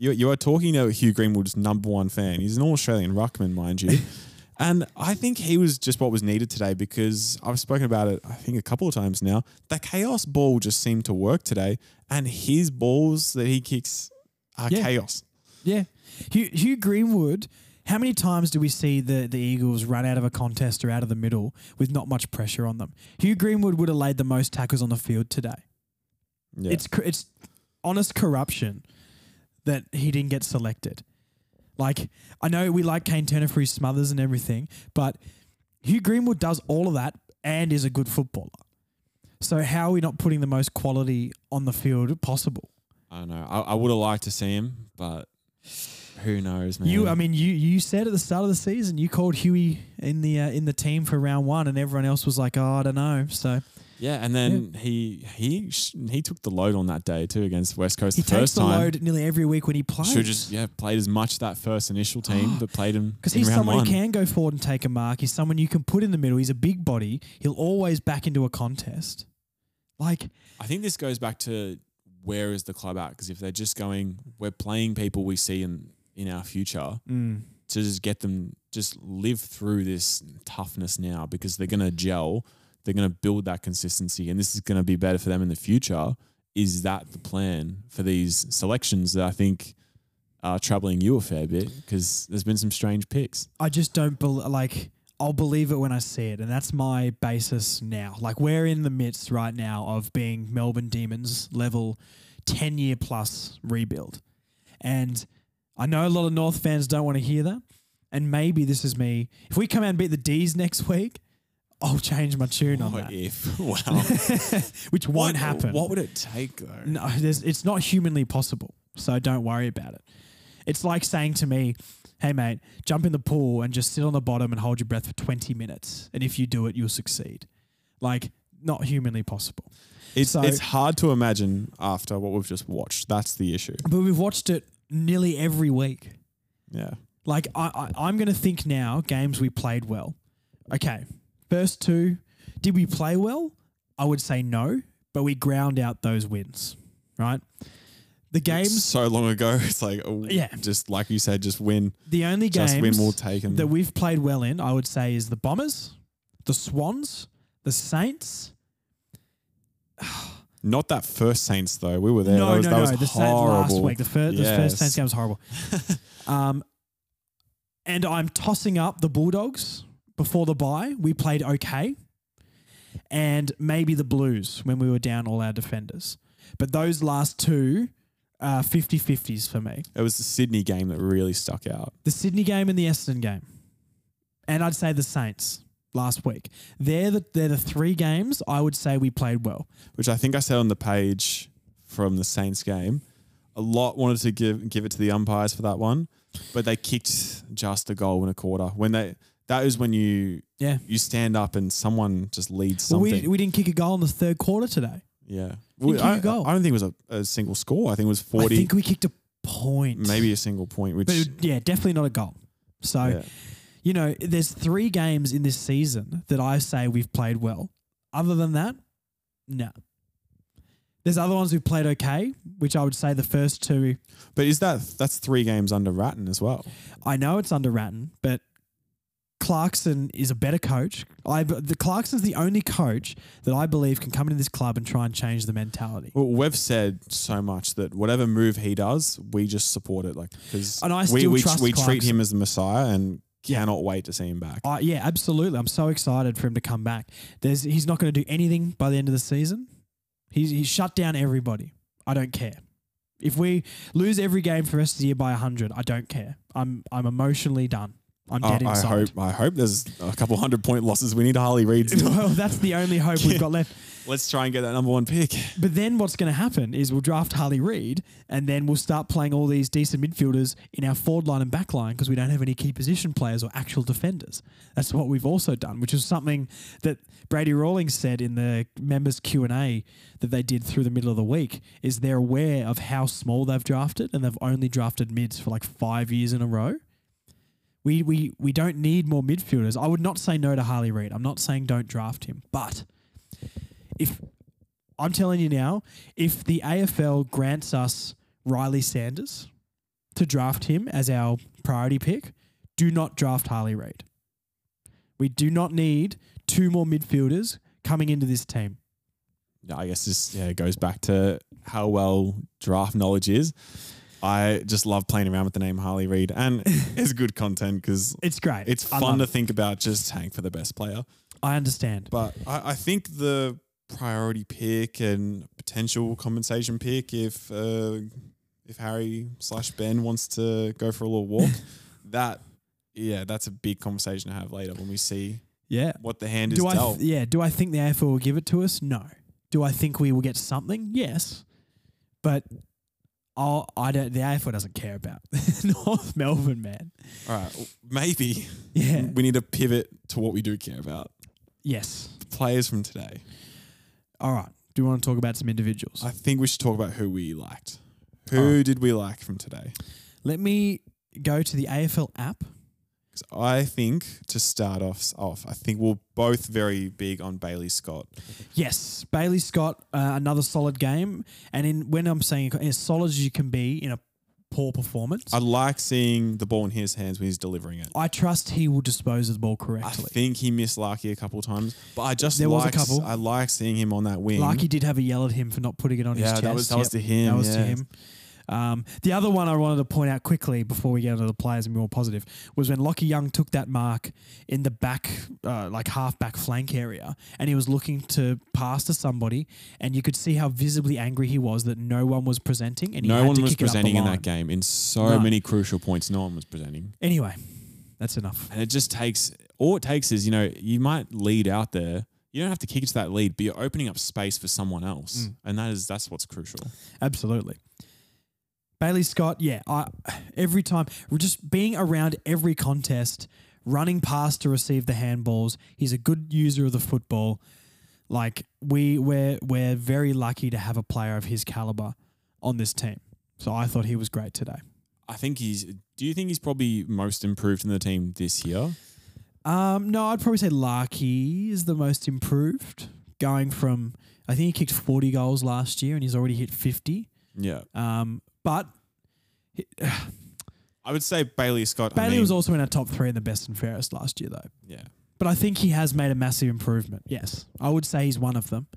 You, you are talking to Hugh Greenwood's number one fan. He's an All Australian ruckman, mind you. <laughs> and I think he was just what was needed today because I've spoken about it, I think, a couple of times now. The chaos ball just seemed to work today, and his balls that he kicks are Yeah. chaos. Yeah. Hugh, Hugh Greenwood, how many times do we see the, the Eagles run out of a contest or out of the middle with not much pressure on them? Hugh Greenwood would have laid the most tackles on the field today. Yeah. It's it's honest corruption that he didn't get selected. Like I know we like Kayne Turner for his smothers and everything, but Hugh Greenwood does all of that and is a good footballer. So how are we not putting the most quality on the field possible? I don't know. I, I would have liked to see him, but who knows, man? You, I mean, you you said at the start of the season you called Huey in the uh, in the team for round one, and everyone else was like, "Oh, I don't know." So yeah, and then he he sh- he took the load on that day too against West Coast he the takes first the time. load nearly every week when he plays. Should just yeah played as much that first initial team, but played him Because he's someone one. who can go forward and take a mark. He's someone you can put in the middle. He's a big body. He'll always back into a contest. Like, I think this goes back to where is the club at? Because if they're just going, we're playing people we see in in our future mm, to just get them just live through this toughness now because they're gonna gel, they're gonna build that consistency, and this is gonna be better for them in the future. Is that the plan for these selections that I think are troubling you a fair bit? Because there's been some strange picks. I just don't bel like. I'll believe it when I see it, and that's my basis now. Like we're in the midst right now of being Melbourne Demons level, ten year plus rebuild, and I know a lot of North fans don't want to hear that, and maybe this is me. If we come out and beat the D's next <laughs> week, I'll change my tune on What that, if? <laughs> Wow. <laughs> which won't What- happen. What would it take though? No, there's, it's not humanly possible. So don't worry about it. It's like saying to me, hey, mate, jump in the pool and just sit on the bottom and hold your breath for 20 minutes. And if you do it, you'll succeed. Like, not humanly possible. It's So- it's hard to imagine after what we've just watched. That's the issue. But we've watched it nearly every week. Yeah. Like, I, I, I'm going to think now games we played well. Okay, first two, did we play well? I would say no, but we ground out those wins, right? The It's games, so long ago. <laughs> It's like oh, Yeah. just like you said, just win. the only Just games win. We'll take that we've played well in, I would say, is the Bombers, the Swans, the Saints. <sighs> Not that first Saints though. We were there. no, that was, no, no. The Saints last week, the, fir- the first Saints game was horrible. <laughs> um, and I'm tossing up the Bulldogs before the bye. We played okay, and maybe the Blues when we were down all our defenders. But those last two, uh, 50-50s for me. It was the Sydney game that really stuck out. The Sydney game and the Essendon game, and I'd say the Saints last week. They're the they're the three games I would say we played well. which I think I said on the page from the Saints game. A lot wanted to give give it to the umpires for that one, but they kicked just a goal in a quarter. When they that is when you Yeah. you stand up and someone just leads Well, something. we, we didn't kick a goal in the third quarter today. yeah, Didn't kick a I, goal. I don't think it was a, a single score. I think it was forty, I think we kicked a point. maybe a single point. Which But it- yeah, definitely not a goal. So, yeah. you know, there's three games in this season that I say we've played well. other than that, no. There's other ones we've played okay, which I would say the first two. But is that that's three games under Ratten as well? I know it's under Ratten, but Clarkson is a better coach. I the Clarkson's the only coach that I believe can come into this club and try and change the mentality. Well, we've said so much that whatever move he does, we just support it. Like because we we, we treat him as the messiah and Yeah. cannot wait to see him back. Uh, yeah, absolutely. I'm so excited for him to come back. There's he's not going to do anything by the end of the season. He's he's shut down everybody. I don't care. If we lose every game for the rest of the year by 100, I don't care. I'm I'm emotionally done. I'm I, dead I inside. hope I hope there's a couple hundred point losses. We need Harley Reid. <laughs> well, that's the only hope we've got left. <laughs> Let's try and get that number one pick. But then what's going to happen is we'll draft Harley Reid and then we'll start playing all these decent midfielders in our forward line and back line because we don't have any key position players or actual defenders. That's what we've also done, which is something that Brady Rawlings said in the members Q&A that they did through the middle of the week is they're aware of how small they've drafted and they've only drafted mids for like 5 years in a row. We, we, we don't need more midfielders. I would not say no to Harley Reid. I'm not saying don't draft him, but if I'm telling you now, if the AFL grants us Ryley Sanders to draft him as our priority pick, do not draft Harley Reid. We do not need two more midfielders coming into this team. Yeah, I guess this yeah goes back to how well draft knowledge is. I just love playing around with the name Harley Reid, and <laughs> it's good content because It's great. it's I fun to it. think about just tank for the best player. I understand. But I, I think the priority pick and potential compensation pick, if uh, if Harry slash Ben wants to go for a little walk, <laughs> that yeah, that's a big conversation to have later when we see Yeah. what the hand is Do I dealt. th- yeah, do I think the AFL will give it to us? No. Do I think we will get something? Yes. But I'll, I don't the AFL doesn't care about <laughs> North Melbourne, man. All right, well, maybe Yeah. we need to pivot to what we do care about. Yes. The players from today. All right. Do you want to talk about some individuals? I think we should talk about who we liked. Who did we like from today? Let me go to the AFL app. 'Cause I think to start off, off, I think we're both very big on Bailey Scott. Yes, Bailey Scott, uh, another solid game. And in when I'm saying as solid as you can be in a poor performance, I I, like seeing the ball in his hands when he's delivering it. I trust he will dispose of the ball correctly. I think he missed Larkey a couple times, but I just There was a couple. I like seeing him on that wing. Larkey did have a yell at him for not putting it on his yeah, chest. that was that was Yep. to him. That was to him. Um, the other one I wanted to point out quickly before we get into the players and be more positive was when Lachie Young took that mark in the back, uh, like half back flank area, and he was looking to pass to somebody, and you could see how visibly angry he was that no one was presenting, and he No had one to was kick it up the presenting in that game. In so No. many crucial points, no one was presenting. Anyway, that's enough. And it just takes all it takes is, you know, you might lead out there. You don't have to kick to that lead, but you're opening up space for someone else. Mm. And that is that's what's crucial. Absolutely. Bailey Scott, yeah, I every time we're just being around every contest, running past to receive the handballs. He's a good user of the football. Like we we're we're very lucky to have a player of his caliber on this team. So I thought he was great today. I think he's do you think he's probably most improved in the team this year? Um, no, I'd probably say Larkey is the most improved, going from I think he kicked forty goals last year and he's already hit fifty. Yeah. Um, but <sighs> I would say Bailey Scott. I Bailey mean, was also in our top three in the best and fairest last year, though. Yeah. But I think he has made a massive improvement. Yes, I would say he's one of them.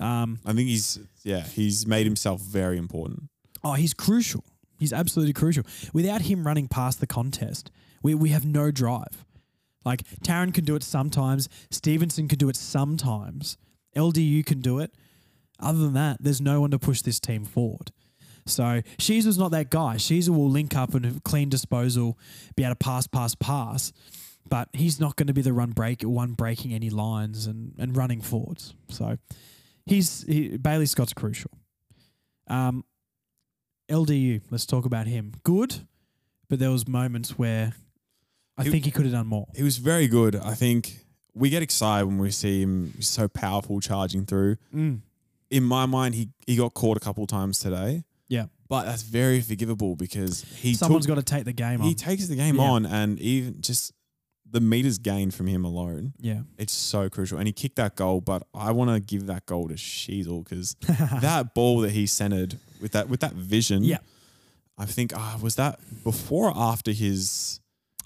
Um, I think he's yeah, he's made himself very important. oh, he's crucial. He's absolutely crucial. Without him running past the contest, we, we have no drive. Like Tarryn can do it sometimes. Stephenson can do it sometimes. LDU can do it. Other than that, there's no one to push this team forward. So Sheezel's not that guy. Sheezel will link up and clean disposal, be able to pass, pass, pass. But he's not going to be the run break one breaking any lines and, and running forwards. So he's he, Bailey Scott's crucial. Um, LDU, let's talk about him. Good, but there was moments where I He- think he could have done more. He was very good. I think we get excited when we see him he's so powerful charging through. Mm. In my mind, he, he got caught a couple times today. Yeah. But that's very forgivable because he someone's got to take the game on. he takes the game Yeah. on and even just the meters gained from him alone, Yeah. it's so crucial. And he kicked that goal, but I want to give that goal to Sheezel because <laughs> that ball that he centered with that with that vision. Yeah. I think ah was that before or after his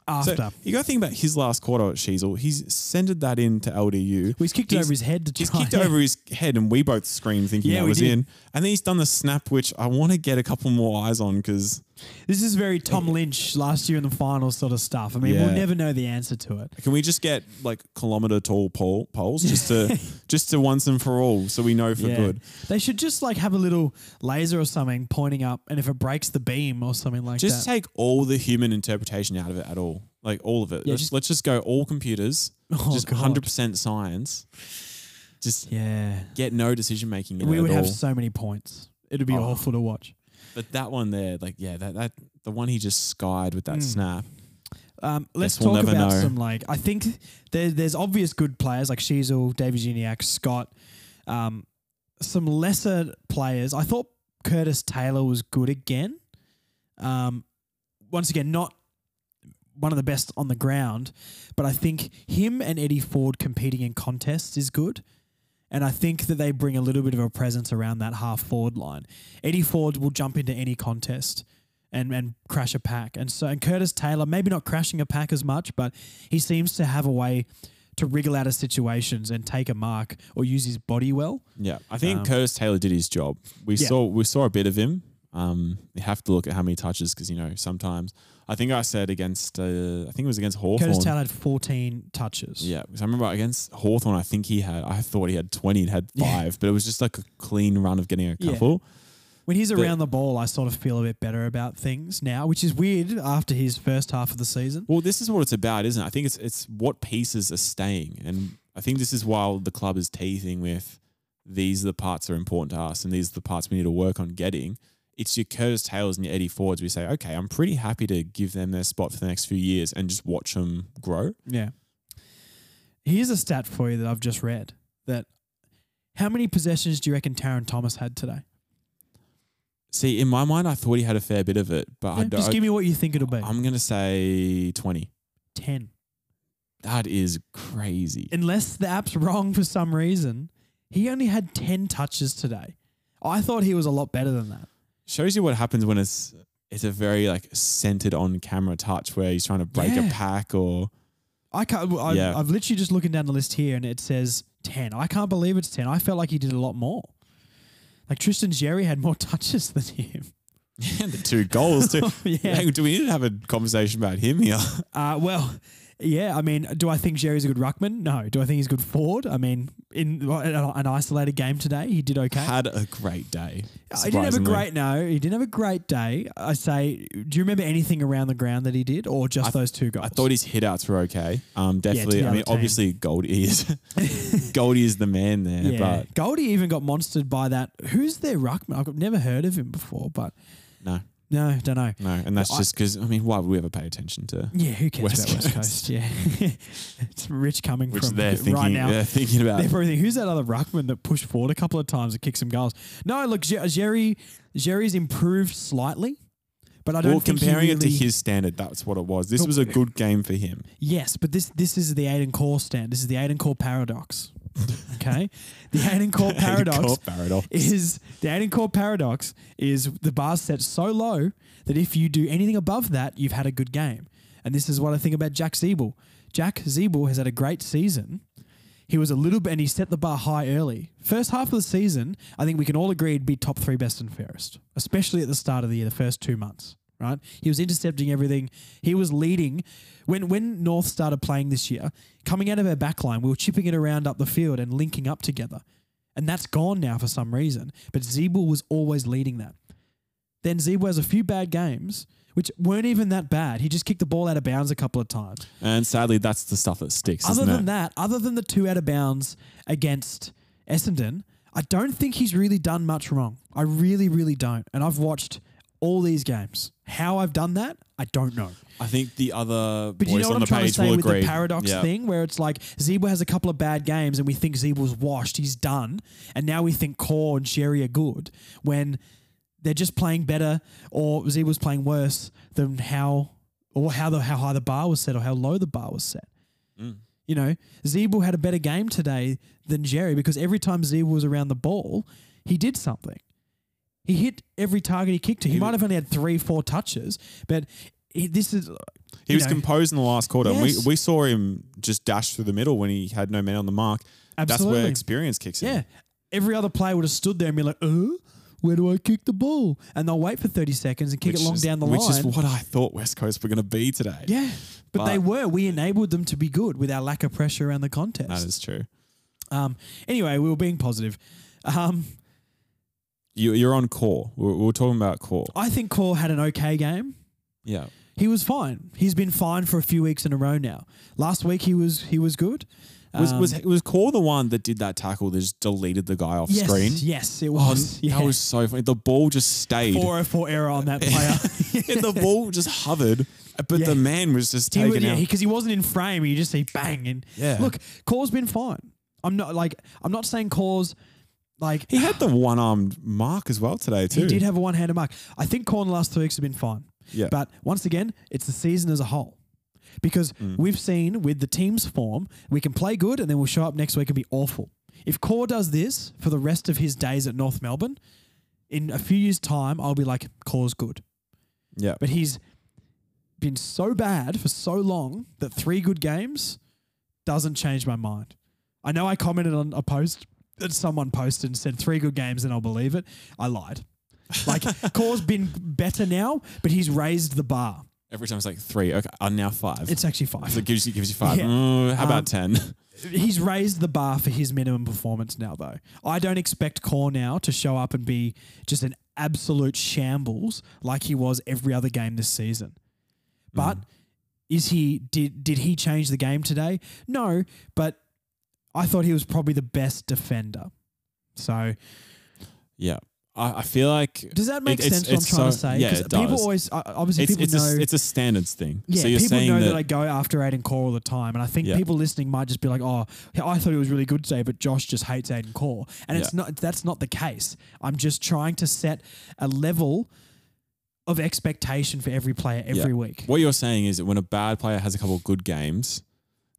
After. So you got to think about his last quarter at Sheezel. He's centered that into LDU. well, he's kicked he's- over his head to He's kicked it over his head, and we both screamed thinking Yeah, that was did. in. And then he's done the snap, which I want to get a couple more eyes on because This is very Tom Lynch last year in the finals sort of stuff. I mean, Yeah. we'll never know the answer to it. can we just get like kilometer tall pole, poles just to <laughs> just to once and for all, so we know for good. They should just like have a little laser or something pointing up, and if it breaks the beam or something like that. Just that. take all the human interpretation out of it at all, like all of it. Yeah, let's, just- let's just go all computers, <laughs> Oh, just God. hundred percent science. Just yeah, get no decision making. we at would have all. so many points. It'd be Oh. awful to watch. But that one there, like yeah, that that the one he just skied with that Mm. snap. Um, let's Guess we'll talk never about know. some like I think there, there's obvious good players like Sheezel, David Geniak, Scott, um, some lesser players. I thought Curtis Taylor was good again. Um, once again, not one of the best on the ground, but I think him and Eddie Ford competing in contests is good. And I think that they bring a little bit of a presence around that half forward line. Eddie Ford will jump into any contest and, and crash a pack. And so and Curtis Taylor, maybe not crashing a pack as much, but he seems to have a way to wriggle out of situations and take a mark or use his body well. Yeah, I think Um, Curtis Taylor did his job. We Yeah. saw we saw a bit of him. Um, you have to look at how many touches because you know sometimes I think I said against uh, I think it was against Hawthorn. Curtis Taylor had 14 touches. Yeah, because I remember against Hawthorn, I think he had. I thought he had twenty. He had Yeah. five, but it was just like a clean run of getting a Yeah. couple. When he's around the ball, I sort of feel a bit better about things now, which is weird after his first half of the season. Well, this is what it's about, isn't it? I think it's it's what pieces are staying, and I think this is why the club is teething with these are the parts that are important to us, and these are the parts we need to work on getting. It's your Curtis Taylors and your Eddie Fords. We say, okay, I'm pretty happy to give them their spot for the next few years and just watch them grow. Yeah. Here's a stat for you that I've just read that how many possessions do you reckon Tarryn Thomas had today? See, in my mind, I thought he had a fair bit of it, but I don't. just give me what you think it'll be. I'm gonna say twenty. 10. That is crazy. Unless the app's wrong for some reason, he only had 10 touches today. I thought he was a lot better than that. Shows you what happens when it's it's a very like centered on camera touch where he's trying to break Yeah. a pack or I can't. I, Yeah. I've literally just looking down the list here, and it says ten. I can't believe it's ten. I felt like he did a lot more. Like Tristan Xerri had more <laughs> touches than him. <laughs> And the two goals too. <laughs> yeah. Hey, do we need to have a conversation about him here? Uh, well, yeah. I mean, do I think Xerri's a good ruckman? No. Do I think he's a good forward? I mean, in an isolated game today, he did okay. Had a great day. Uh, he didn't have a great no. He didn't have a great day. I say, do you remember anything around the ground that he did, or just I- those two goals? I thought his hitouts were okay. Um, definitely. to I mean, team. obviously Goldie is <laughs> Goldie is the man there. yeah. But Goldie even got monstered by that. Who's their ruckman? I've never heard of him before, but no, no, don't know. no, and that's I- just because I mean, why would we ever pay attention to? Yeah, who cares West about West Coast. Yeah, <laughs> it's rich coming Which from they're thinking, right now. they're thinking about. They're probably thinking, who's that other ruckman that pushed forward a couple of times and kicked some goals? No, look, Xerri, Xerri's improved slightly, but I don't well, comparing it to his standard, that's what it was. This But- was a good game for him. Yes, but this this is the Aiden Corr stand. This is the Aiden Corr paradox. Okay, the Aiden Corr <laughs> paradox paradox. is the Aiden Corr paradox is the bar's set so low that if you do anything above that, you've had a good game. And this is what I think about Jack Ziebell. Jack Ziebell has had a great season. He was a little bit, and he set the bar high early. First half of the season, I think we can all agree he'd be top three best and fairest, especially at the start of the year, the first two months. Right? He was intercepting everything. He was leading. When when North started playing this year, coming out of our back line, we were chipping it around up the field and linking up together. And that's gone now for some reason. But Ziebell was always leading that. Then Ziebell has a few bad games, which weren't even that bad. He just kicked the ball out of bounds a couple of times. And sadly, that's the stuff that sticks. Other than it? that, other than the two out of bounds against Essendon, I don't think he's really done much wrong. I really, really don't. And I've watched all these games. How I've done that, I don't know. I think the other But boys you know what on I'm the trying to say will with agree. the paradox Yeah. thing, where it's like Zebra has a couple of bad games and we think Zebra's washed, he's done, and now we think Corr and Xerri are good when they're just playing better or Zebra's playing worse than how or how the how high the bar was set or how low the bar was set. Mm. You know, Ziebell had a better game today than Xerri because every time Ziebell was around the ball, he did something. He hit every target he kicked to. He, He might have only had three, four touches, but he, this is He was know, composed in the last quarter. Yes. we, we saw him just dash through the middle when he had no men on the mark. That's Absolutely. where experience kicks in. Yeah. Every other player would have stood there and be like, uh, where do I kick the ball? And they'll wait for 30 seconds and kick Which it long is- down the which line. Which is what I thought West Coast were going to be today. yeah. But, they were. We enabled them to be good with our lack of pressure around the contest. That is true. um, anyway, we were being positive. Um, You, you're on core. We're, we were talking about core. I think Corr had an okay game. Yeah. He was fine. He's been fine for a few weeks in a row now. Last week he was he was good. Was, Um, was was Corr the one that did that tackle that just deleted the guy off yes, screen? Yes, it Oh, was. yeah. That was so funny. The ball just stayed. 404 error on that player. <laughs> and the ball just hovered, but Yeah. the man was just He taken was, yeah, out. because he, wasn't in frame. You just see bang and Yeah. Look, Corr's been fine. I'm not like I'm not saying Corr's like he had the <sighs> one armed mark as well today too. he did have a one handed mark. I think Corr in the last two weeks have been fine. Yeah. But once again, it's the season as a whole. Because Mm. we've seen with the team's form, we can play good and then we'll show up next week and be awful. If Corr does this for the rest of his days at North Melbourne, in a few years' time, I'll be like, Corr's good. yeah. But he's been so bad for so long that three good games doesn't change my mind. I know I commented on a post that someone posted and said three good games and I'll believe it. I lied. Like <laughs> Corr's been better now, but he's raised the bar. Every time it's like three. Okay, I'm now five. It's actually five. so it gives you gives you five. Yeah. Mm, how Um, about ten? <laughs> He's raised the bar for his minimum performance now, though. I don't expect Corr now to show up and be just an absolute shambles like he was every other game this season. But is he did did he change the game today? No, but I thought he was probably the best defender. So Yeah. I, I feel like does that make It- it's- sense? What I'm it's trying to say? yeah, it people does. always uh, obviously it's people it's know a, it's a standards thing. Yeah, so you're people saying know that, that, I go after Aiden Corr all the time, and I think Yeah. people listening might just be like, "Oh, I thought he was really good today, but Josh just hates Aiden Corr," and it's not. That's not the case. I'm just trying to set a level of expectation for every player every week. what you're saying is that when a bad player has a couple of good games,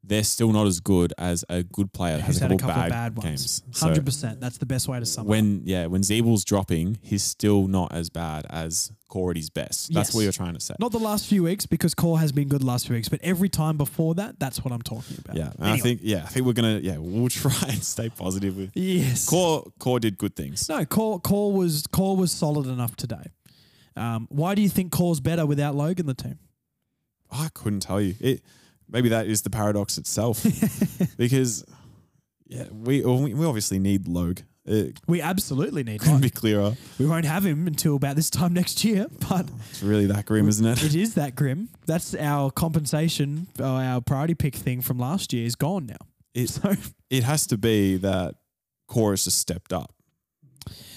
they're still not as good as a good player that has a couple, a couple bad, of bad games. Hundred percent. That's the best way to sum it. up. when yeah, when Ziebell's dropping, he's still not as bad as Corr at his best. That's Yes. what you're trying to say. Not the last few weeks because Corr has been good the last few weeks, but every time before that, that's what I'm talking about. yeah, and I think yeah, I think we're gonna yeah, we'll <laughs> try and stay positive with yes. Corr. Corr did good things. No, Corr, Corr was Corr was solid enough today. Um, why do you think Corr's better without Logan the team? I couldn't tell you. It maybe that is the paradox itself <laughs> because yeah, we we obviously need Logue. It We absolutely need couldn't Logan. be clearer. We won't have him until about this time next year, but It's really that grim, isn't it? it is that grim. That's our compensation, or our priority pick thing from last year is gone now. It So it has to be that Corr has just stepped up.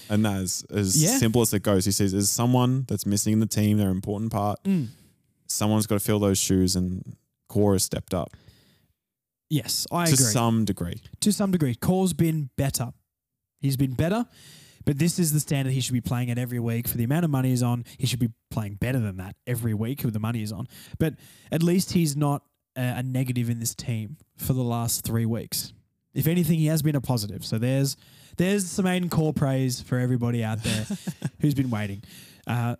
And that's as Yeah. simple as it goes. He says there's someone that's missing in the team, they're an important part. Mm. Someone's got to fill those shoes and Corr has stepped up yes, I agree. to agree. some degree. to some degree. Corr's been better. He's been better, but this is the standard he should be playing at every week. For the amount of money he's on, he should be playing better than that every week with the money he's on. But at least he's not a, a negative in this team for the last three weeks. If anything, he has been a positive. So there's there's some Aiden Corr praise for everybody out there <laughs> who's been waiting. Uh,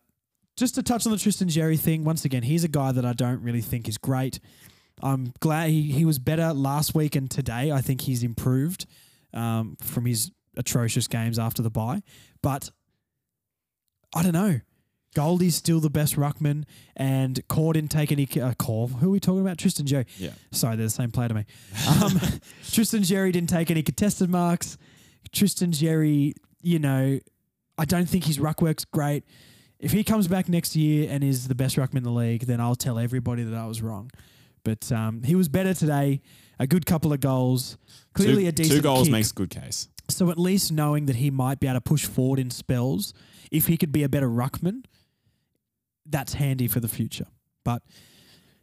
just to touch on the Tristan Xerri thing, once again, he's a guy that I don't really think is great. I'm glad he, he was better last week and today. I think he's improved um, from his atrocious games after the bye. But I don't know. Goldie's still the best ruckman, and Corr didn't take any. Uh, Corr, who are we talking about? Tristan Xerri. Yeah. Sorry, they're the same player to me. Um, <laughs> Tristan Xerri didn't take any contested marks. Tristan Xerri, you know, I don't think his ruck work's great. If he comes back next year and is the best ruckman in the league, then I'll tell everybody that I was wrong. But um, he was better today. A good couple of goals. Clearly two, a decent two goals kick. makes a good case. So at least knowing that he might be able to push forward in spells, if he could be a better ruckman, that's handy for the future. But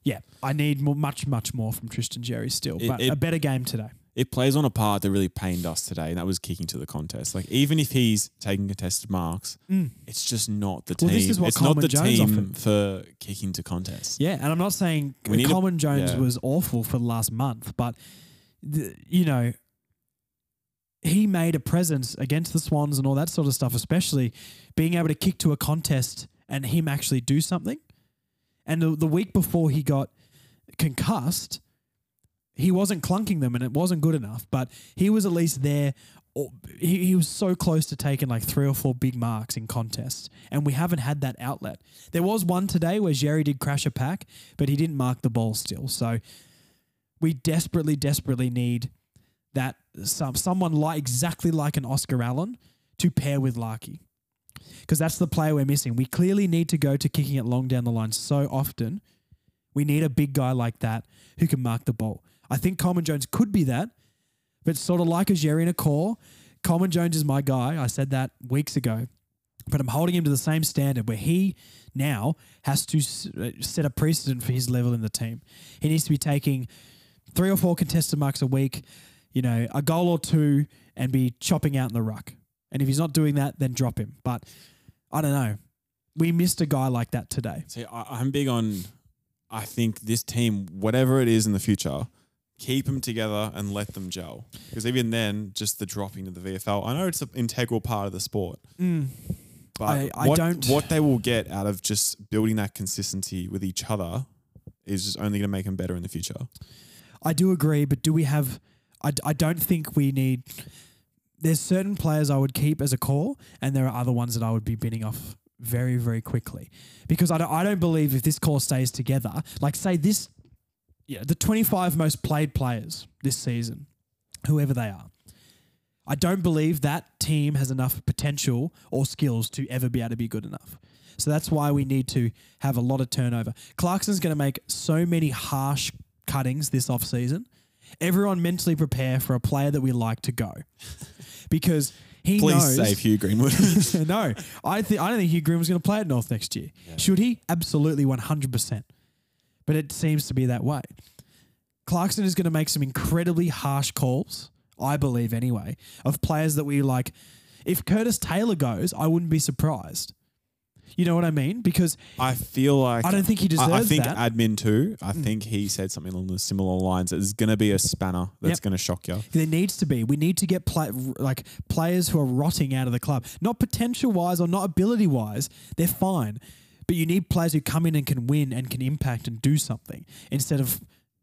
yeah, I need more, much, much more from Tristan Xerri still. It- but it- a better game today. It plays on a part that really pained us today, and that was kicking to the contest. Like even if he's taking contested marks, mm. it's just not the team. Well, this is what it's not the Jones team offered. for kicking to contest. Yeah, and I'm not saying a- Coleman Jones yeah. was awful for the last month, but the, you know, he made a presence against the Swans and all that sort of stuff, especially being able to kick to a contest and him actually do something. And the, the week before he got concussed, he wasn't clunking them and it wasn't good enough, but he was at least there. He, he was so close to taking like three or four big marks in contests, and we haven't had that outlet. There was one today where Xerri did crash a pack, but he didn't mark the ball still. So we desperately, desperately need that some someone like exactly like an Oscar Allen to pair with Larkey. Because that's the player we're missing. We clearly need to go to kicking it long down the line so often. We need a big guy like that who can mark the ball. I think Coleman Jones could be that, but sort of like a Xerri and a core, Coleman Jones is my guy. I said that weeks ago, but I'm holding him to the same standard where he now has to uh, set a precedent for his level in the team. He needs to be taking three or four contested marks a week, you know, a goal or two, and be chopping out in the ruck. And if he's not doing that, then drop him. But I don't know. We missed a guy like that today. See, I, I'm big on. I think this team, whatever it is in the future, keep them together and let them gel. Because even then, just the dropping of the VFL, I know it's an integral part of the sport. Mm. But I- I what, don't- what they will get out of just building that consistency with each other is just only going to make them better in the future. I do agree, but do we have? I, I don't think we need. There's certain players I would keep as a core, and there are other ones that I would be binning off very, very quickly because I don't. I don't believe if this core stays together, like say this, yeah, the 25 most played players this season, whoever they are. I don't believe that team has enough potential or skills to ever be able to be good enough. So that's why we need to have a lot of turnover. Clarkson's going to make so many harsh cuttings this offseason. Everyone mentally prepare for a player that we like to go. <laughs> Because he knows. Please knows save Hugh Greenwood. <laughs> no, I think I don't think Hugh Green was going to play at North next year. Should he? Absolutely, one hundred percent. But it seems to be that way. Clarkson is going to make some incredibly harsh calls, I believe anyway, of players that we like. If Curtis Taylor goes, I wouldn't be surprised. You know what I mean? Because I feel like I don't think he deserves. I- I, think that. admin too. I Mm. think he said something along the similar lines. There's going to be a spanner that's Yep. going to shock you. There needs to be. We need to get play, like players who are rotting out of the club. Not potential wise or not ability wise. They're fine, but you need players who come in and can win and can impact and do something instead of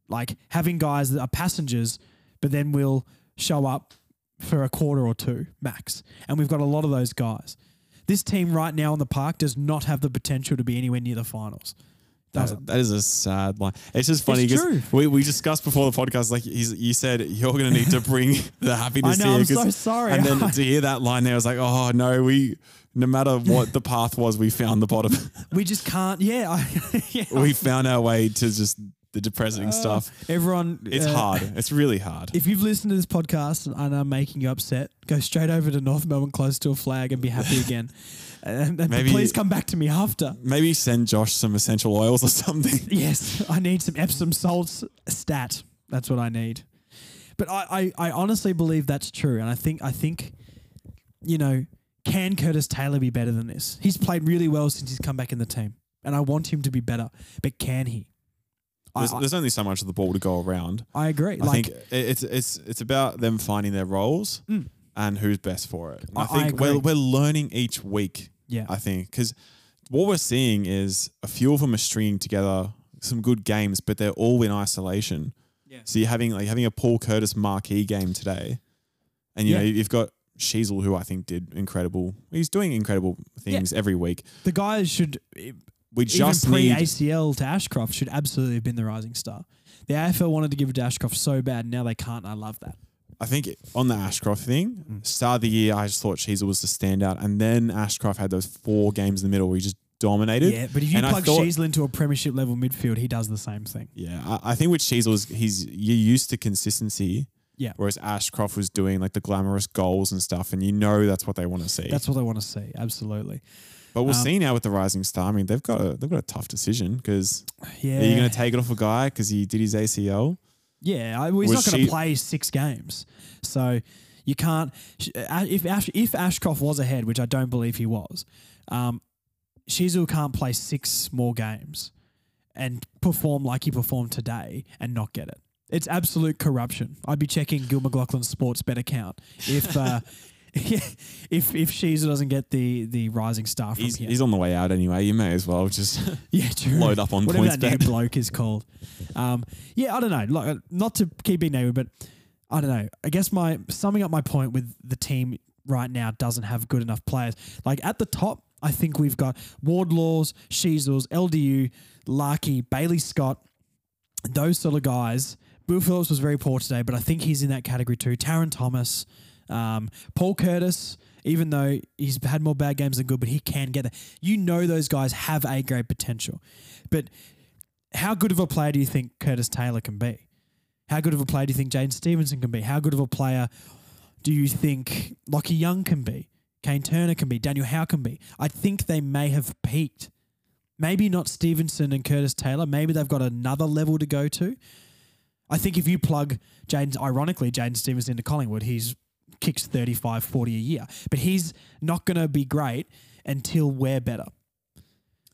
like having guys that are passengers, but then will show up for a quarter or two max. And we've got a lot of those guys. This team right now on the park does not have the potential to be anywhere near the finals. That, that is a sad line. It's just funny because we, we discussed before the podcast. Like he's, you said, you're going to need to bring <laughs> the happiness I know, here. I'm <laughs> so sorry. And then to <laughs> hear that line there, I was like, oh no, we. No matter what the path was, we found the bottom. <laughs> We just can't. Yeah, I, <laughs> yeah. we found our way to just the depressing stuff. Everyone, It's uh, hard. It's really hard. If you've listened to this podcast and I'm making you upset, go straight over to North Melbourne close to a flag and be happy <laughs> again. and, and Maybe- please come back to me after. Maybe send Josh some essential oils or something. Yes, I need some Epsom salts stat. That's what I need. But I, I, I honestly believe that's true, and I think I think, you know, can Curtis Taylor be better than this? He's played really well since he's come back in the team, and I want him to be better. But can he? There's, I, there's only so much of the ball to go around. I agree. I like, think it's it's it's about them finding their roles Mm. and who's best for it. I, I- think we're we're learning each week. yeah, I think because what we're seeing is a few of them are stringing together some good games, but they're all in isolation. Yeah. So you're having like having a Paul Curtis marquee game today, and you know you've got Sheezel who I think did incredible. He's doing incredible things every week. the guys should We just even pre need ACL to Ashcroft should absolutely have been the rising star. The AFL wanted to give it to Ashcroft so bad, now they can't. and I love that. I think on the Ashcroft thing, Mm. start of the year, I just thought Sheezel was the standout, and then Ashcroft had those four games in the middle where he just dominated. Yeah, but if you And I plug thought- Sheezel into a premiership level midfield, he does the same thing. Yeah, I, I think with Sheezel, is he's you're used to consistency. Yeah. Whereas Ashcroft was doing like the glamorous goals and stuff, and you know that's what they want to see. That's what they want to see. Absolutely. but we'll um, see now with the Rising Star. I mean, they've got a they've got a tough decision because Yeah. are you going to take it off a guy because he did his ACL? Yeah, I, well, he's Was not going to play six games, so you can't. uh, If Ash, if Ashcroft was ahead, which I don't believe he was, um, Sheezel can't play six more games and perform like he performed today and not get it. It's absolute corruption. I'd be checking Gill McLachlan's sports bet account if uh, <laughs> if if Sheezel doesn't get the the rising star from He's, here. he's on the way out anyway. You may as well just <laughs> <laughs> Yeah, true. load up on Whatever points that new bet. bloke is called. Um, yeah, I don't know. Like, uh, not to keep being negative, but I don't know. I guess my summing up my point with the team right now doesn't have good enough players. Like at the top, I think we've got Wardlaws, Sheezels, LDU, Larkey, Bailey Scott, those sort of guys. Bill Phillips was very poor today, but I think he's in that category too. Tarryn Thomas, um, Paul Curtis, even though he's had more bad games than good, but he can get there. You know those guys have a great potential. But how good of a player do you think Curtis Taylor can be? How good of a player do you think Jaidyn Stephenson can be? How good of a player do you think Lachie Young can be? Kayne Turner can be? Daniel Howe can be? I think they may have peaked. Maybe not Stephenson and Curtis Taylor. Maybe they've got another level to go to. I think if you plug Jaden, ironically, Jaidyn Stephenson into Collingwood, he's kicks 35, 40 a year. But he's not going to be great until we're better.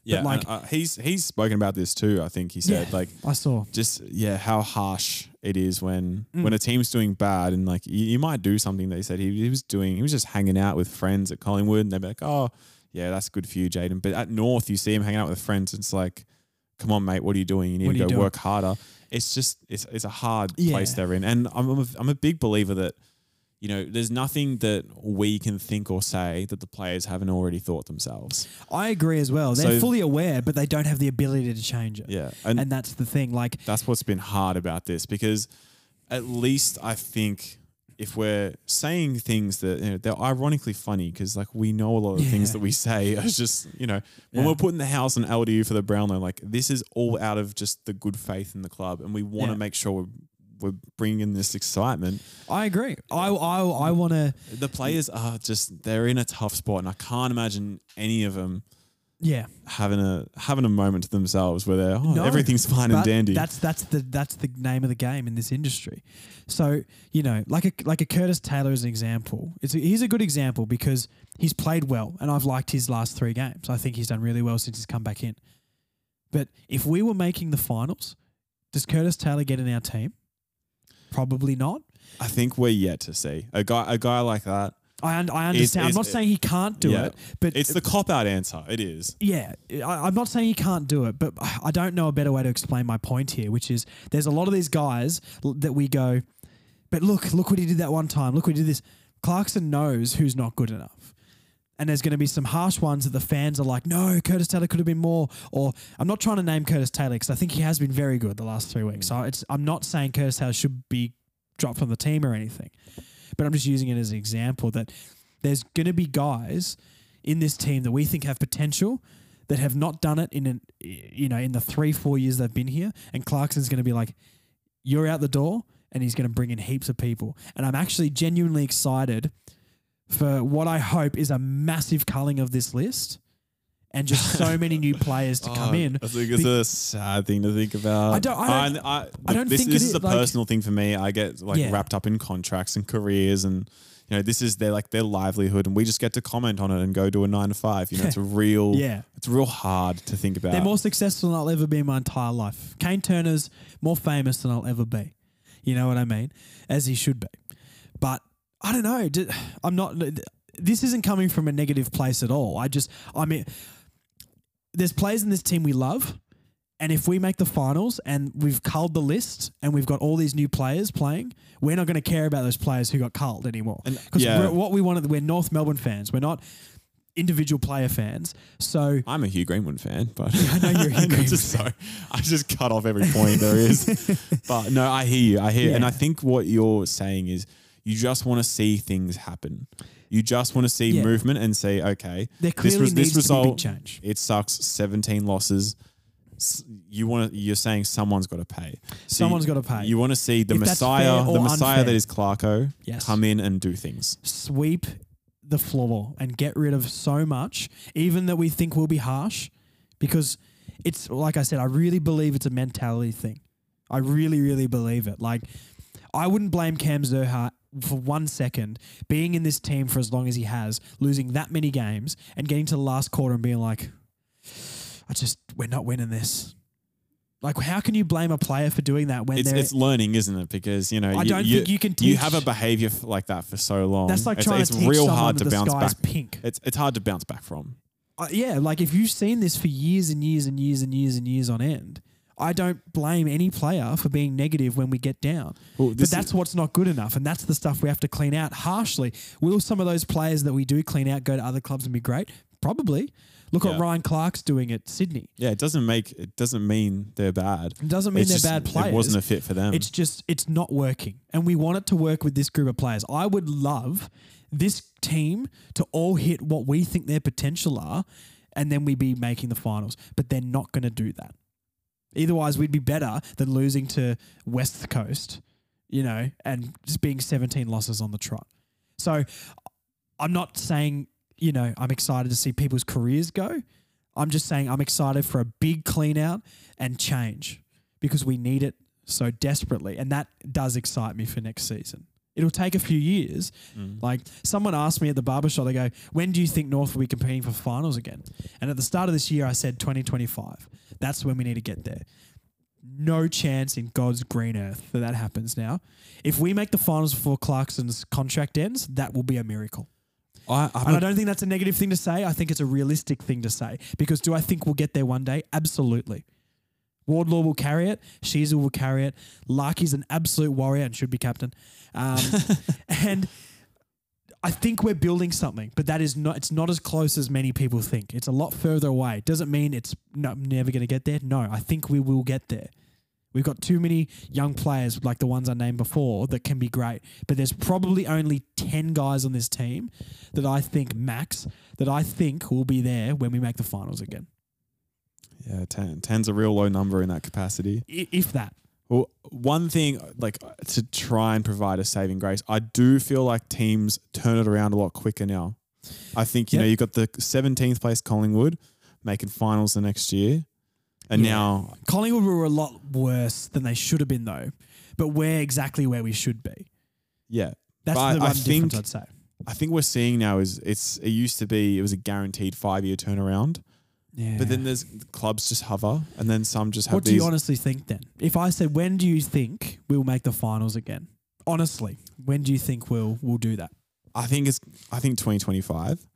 Yeah, like- uh, he's he's spoken about this too. I think he said Yeah. like I saw. just yeah how harsh it is when Mm. when a team's doing bad and like you, you might do something that he said he, he was doing he was just hanging out with friends at Collingwood and they'd be like oh yeah that's good for you Jaden but at North you see him hanging out with friends it's like come on mate what are you doing you need What to go doing? work harder it's just it's it's a hard Yeah. place they're in and I'm a, I'm a big believer that you know there's nothing that we can think or say that the players haven't already thought themselves I agree as well. They're So- fully aware, but they don't have the ability to change it. yeah And, that's the thing. Like, that's what's been hard about this because at least I think if we're saying things that you know, they're ironically funny because like we know a lot of the things that we say <laughs> are just you know when Yeah. we're putting the house on LDU for the Brownlow like this is all out of just the good faith in the club and we want to Yeah. make sure we're, we're bringing this excitement. I agree. I I, I want to. The players are just they're in a tough spot and I can't imagine any of them Yeah. having a having a moment to themselves where they're oh, No, everything's fine and dandy. That's that's the that's the name of the game in this industry. So you know, like a like a Curtis Taylor as an example. It's a, he's a good example because he's played well, and I've liked his last three games. I think he's done really well since he's come back in. But if we were making the finals, does Curtis Taylor get in our team? Probably not. I think we're yet to see a guy a guy like that. I un- I understand. I'm it's- not saying he can't do yeah. it, but It's the cop out answer. It is. Yeah, I, I'm not saying he can't do it, but I don't know a better way to explain my point here, which is there's a lot of these guys l- that we go, but look, look what he did that one time. Look what he did this. Clarkson knows who's not good enough. And there's going to be some harsh ones that the fans are like, no, Curtis Taylor could have been more. Or I'm not trying to name Curtis Taylor because I think he has been very good the last three weeks. Mm. So it's, I'm not saying Curtis Taylor should be dropped from the team or anything, but I'm just using it as an example that there's going to be guys in this team that we think have potential that have not done it in an, you know in the three four years they've been here, and Clarkson's going to be like, "You're out the door," and he's going to bring in heaps of people, and I'm actually genuinely excited for what I hope is a massive culling of this list, and just so <laughs> many new players to come Oh, in. I think it's a sad thing to think about. I don't- I don't- I, I don't this, think this is is, a like- personal thing for me. I get like Yeah. wrapped up in contracts and careers, and you know, this is their like their livelihood, and we just get to comment on it and go do a nine to five. You know, it's a <laughs> real, Yeah. it's real hard to think about. They're more successful than I'll ever be in my entire life. Kayne Turner's more famous than I'll ever be. You know what I mean? As he should be. But I don't know. I'm not. This isn't coming from a negative place at all. I just, I mean, there's players in this team we love. And if we make the finals and we've culled the list and we've got all these new players playing, we're not going to care about those players who got culled anymore. Because yeah. what we wanted, we're North Melbourne fans. We're not individual player fans. So I'm a Hugh Greenwood fan, but <laughs> I know you're a Hugh <laughs> Greenwood just so I just cut off every point there is. <laughs> but no, I hear you. I hear, and I think what you're saying is you just want to see things happen. You just want to see Yeah. movement and say, okay, There this, clearly needs this to be big result, change. it sucks. 17 losses. You want to, you're saying someone's got to pay. So Someone's you- gotta pay. You want to see the If Messiah, the Messiah unfair. that is Clarko, Yes. come in and do things. sweep the floor and get rid of so much, even that we think will be harsh, because it's like I said, I really believe it's a mentality thing. I really, really believe it. Like, I wouldn't blame Cam Zurhaar for one second being in this team for as long as he has, losing that many games and getting to the last quarter and being like, I just, we're not winning this. Like, how can you blame a player for doing that when It's, they're. it's learning, isn't it? Because you know, I you, don't you, think you can you have a behavior like that for so long. that's like it's, trying it's to teach real someone hard to the bounce back. pink. It's it's hard to bounce back from. Uh, yeah, like if you've seen this for years and years and years and years and years on end, I don't blame any player for being negative when we get down. Well, But that's what's not good enough, and that's the stuff we have to clean out harshly. Will some of those players that we do clean out go to other clubs and be great? Probably. Look what Ryan Clarke's doing at Sydney. Yeah, it doesn't make it doesn't mean they're bad. It doesn't mean It's they're just- bad players. It wasn't a fit for them. It's just it's not working, and we want it to work with this group of players. I would love this team to all hit what we think their potential are, and then we be making the finals. But they're not going to do that. Otherwise, we'd be better than losing to West Coast, you know, and just being 17 losses on the trot. So I'm not saying, you know, I'm excited to see people's careers go. I'm just saying I'm excited for a big clean out and change because we need it so desperately. And that does excite me for next season. It'll take a few years. Mm. Like someone asked me at the barbershop, they go, when do you think North will be competing for finals again? And at the start of this year, I said 2025. That's when we need to get there. No chance in God's green earth that that happens now. If we make the finals before Clarkson's contract ends, that will be a miracle. I, I'm And I don't think that's a negative thing to say. I think it's a realistic thing to say. Because do I think we'll get there one day? Absolutely. Wardlaw will carry it. Sheezel will carry it. Larky's an absolute warrior and should be captain. Um, <laughs> and I think we're building something, but that is not. It's not as close as many people think. It's a lot further away. Doesn't mean it's never going to get there. No, I think we will get there. We've got too many young players like the ones I named before that can be great, but there's probably only 10 guys on this team that I think max that I think will be there when we make the finals again. Yeah, 10, 10's a real low number in that capacity. I- If that. Well, one thing like to try and provide a saving grace, I do feel like teams turn it around a lot quicker now. I think you know Yep. you've got the 17th place Collingwood making finals the next year, and Yeah. now Collingwood were a lot worse than they should have been though, but we're exactly where we should be. yeah, That's But the I one think- difference I'd say. I think we're seeing now is it's it used to be it was a guaranteed five year turnaround, Yeah. but then there's clubs just hover, and then some just have what do these. you honestly think then? If I said, when do you think we'll make the finals again? Honestly, when do you think we'll we'll do that? I think it's I think 2025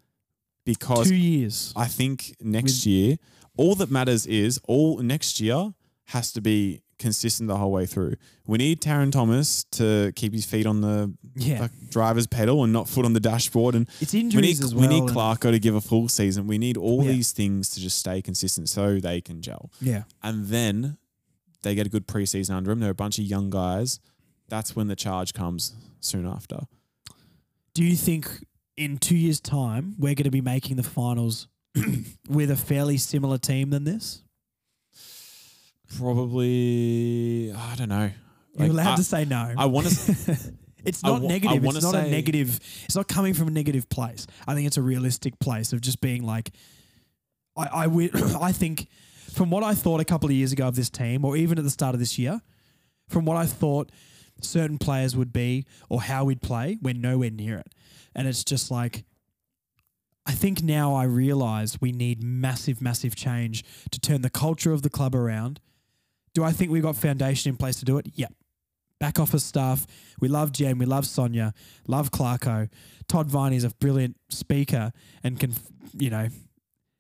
because Two years. I think next year, all that matters is all next year has to be consistent the whole way through. We need Tarryn Thomas to keep his feet on the Yeah. like, driver's pedal and not foot on the dashboard. And It's we injuries need as we need Clarko to give a full season. We need all Yeah. these things to just stay consistent so they can gel. Yeah. And then they get a good preseason under them. They're a bunch of young guys. That's when the charge comes soon after. Do you think in two years' time we're going to be making the finals <clears throat> with a fairly similar team than this? Probably, I don't know. You're allowed I- to say no. I want to. <laughs> it's not negative. It's not a negative. It's not coming from a negative place. I think it's a realistic place of just being like, I, I, <coughs> I think from what I thought a couple of years ago of this team, or even at the start of this year, from what I thought certain players would be or how we'd play, we're nowhere near it. And it's just like, I think now I realize we need massive, massive change to turn the culture of the club around. Do I think we've got foundation in place to do it? Yep. Back office staff. We love Jen. We love Sonia. Love Clarko. Todd Viney is a brilliant speaker and can, you know,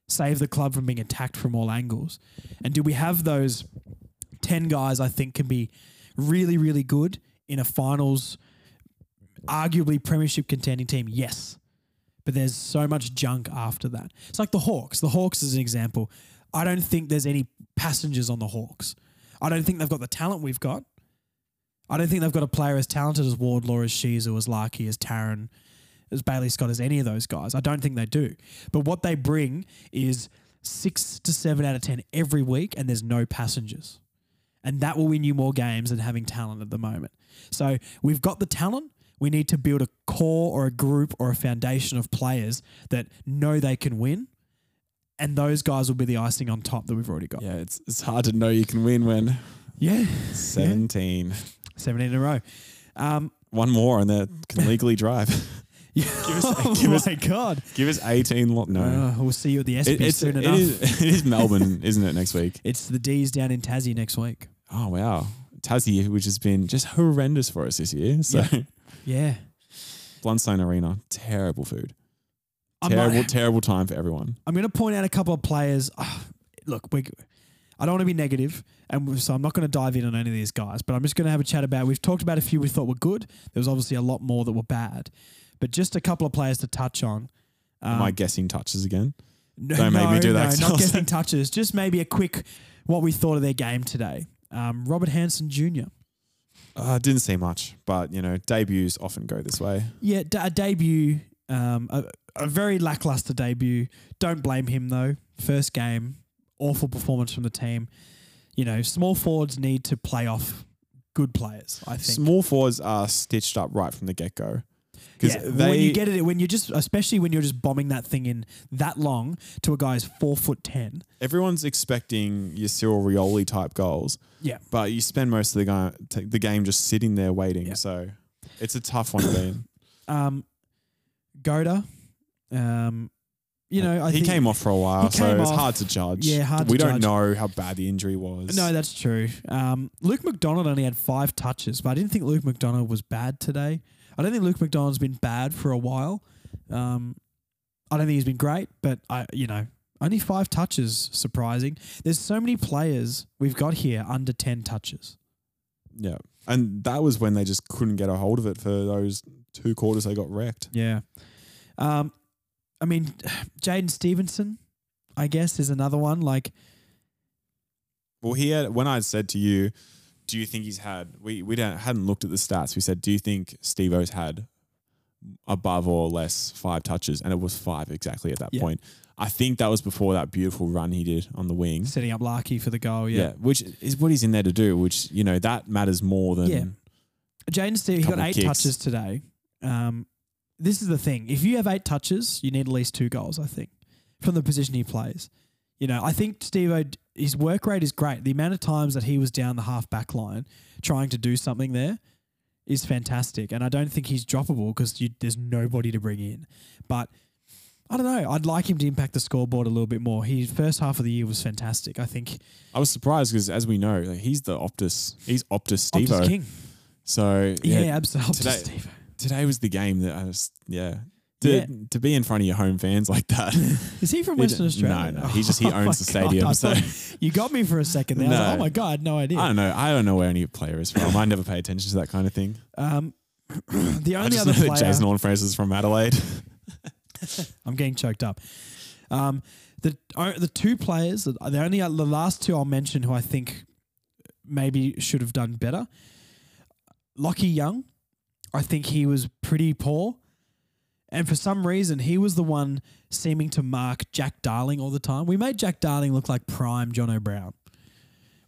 save the club from being attacked from all angles. And do we have those 10 guys I think can be really, really good in a finals, arguably premiership contending team? Yes. But there's so much junk after that. It's like the Hawks. The Hawks is an example. I don't think there's any passengers on the Hawks. I don't think they've got the talent we've got. I don't think they've got a player as talented as Wardlaw, as Sheezel, as Larky, as Tarryn, as Bailey Scott, as any of those guys. I don't think they do. But what they bring is six to seven out of 10 every week, and there's no passengers. And that will win you more games than having talent at the moment. So we've got the talent. We need to build a core or a group or a foundation of players that know they can win. And those guys will be the icing on top that we've already got. Yeah, it's it's hard to know you can win when Yeah. 17. 17 in a row. Um, One more and they can <laughs> legally drive. us, <laughs> us- oh give us- my God. Give us 18. Lo- no. Uh, we'll see you at the It- SB soon it enough. is- <laughs> it is Melbourne, isn't it, next week? It's the D's down in Tassie next week. Oh, wow. Tassie, which has been just horrendous for us this year. So, Yeah. Yeah. Blundstone Arena, terrible food. I'm Terrible, not- terrible time for everyone. I'm going to point out a couple of players. Ah, look, we, I don't want to be negative, and so I'm not going to dive in on any of these guys. But I'm just going to have a chat about. We've talked about a few we thought were good. There was obviously a lot more that were bad, but just a couple of players to touch on. Am I Um, guessing touches again? no, don't make me do that, No, not guessing touches. Just maybe a quick what we thought of their game today. Um, Robert Hansen Jr. Uh, didn't see much, but you know, debuts often go this way. Yeah, d- a debut, um, a, a very lackluster debut. Don't blame him though. First game, awful performance from the team. You know, small forwards need to play off good players. I think. Small forwards are stitched up right from the get go. Because Yeah, they when you get it, when you're just, especially when you're just bombing that thing in that long to a guy's four foot ten. everyone's expecting your Cyril Rioli type goals, Yeah, but you spend most of the game t- the game just sitting there waiting. Yeah. So it's a tough one to be in. um, Goda, um, you know, I he came off for a while, so it's off. hard to judge. Yeah, hard We don't judge. know how bad the injury was. No, that's true. Um, Luke McDonald only had five touches, but I didn't think Luke McDonald was bad today. I don't think Luke McDonald's been bad for a while. Um, I don't think he's been great, but I, you know, only five touches, surprising. There's so many players we've got here under ten touches. yeah, and that was when they just couldn't get a hold of it for those two quarters. They got wrecked. Yeah. Um, I mean, Jaidyn Stephenson, I guess, is another one. Like, Well, he had when I said to you, "Do you think he's had?" We we don't, hadn't looked at the stats. We said, "Do you think Steve O's had above or less five touches?" And it was five exactly at that Yeah. point. I think that was before that beautiful run he did on the wing. setting up Larky for the goal. Yeah. Yeah. which is what he's in there to do. Which you know that matters more than Yeah. Jaidyn Steve, he got eight kicks. touches today. Um, this is the thing. If you have eight touches, you need at least two goals, I think, from the position he plays. You know, I think Steve his work rate is great. The amount of times that he was down the half back line trying to do something there is fantastic. And I don't think he's droppable because there's nobody to bring in. But I don't know. I'd like him to impact the scoreboard a little bit more. His first half of the year was fantastic. I think I was surprised because as we know, like, he's the Optus. He's Optus Optus King. So Yeah, yeah, absolutely. Optus today- Steve. Today was the game that I was yeah. To, Yeah. to be in front of your home fans like that. <laughs> Is he from Western Australia? no, no, he just- he <laughs> Oh owns the stadium, I so- thought- <laughs> you got me for a second there. I was like, oh my god, no idea. I don't know. I don't know where any player is from. I never pay attention to that kind of thing. Um, <clears throat> the I only just other know player that Jason Horne-Francis is from Adelaide. I'm getting choked up. Um, the the two players, the only the last two I'll mention who I think maybe should have done better. Lachie Young, I think he was pretty poor, and for some reason he was the one seeming to mark Jack Darling all the time. We made Jack Darling look like prime Jonathan Brown,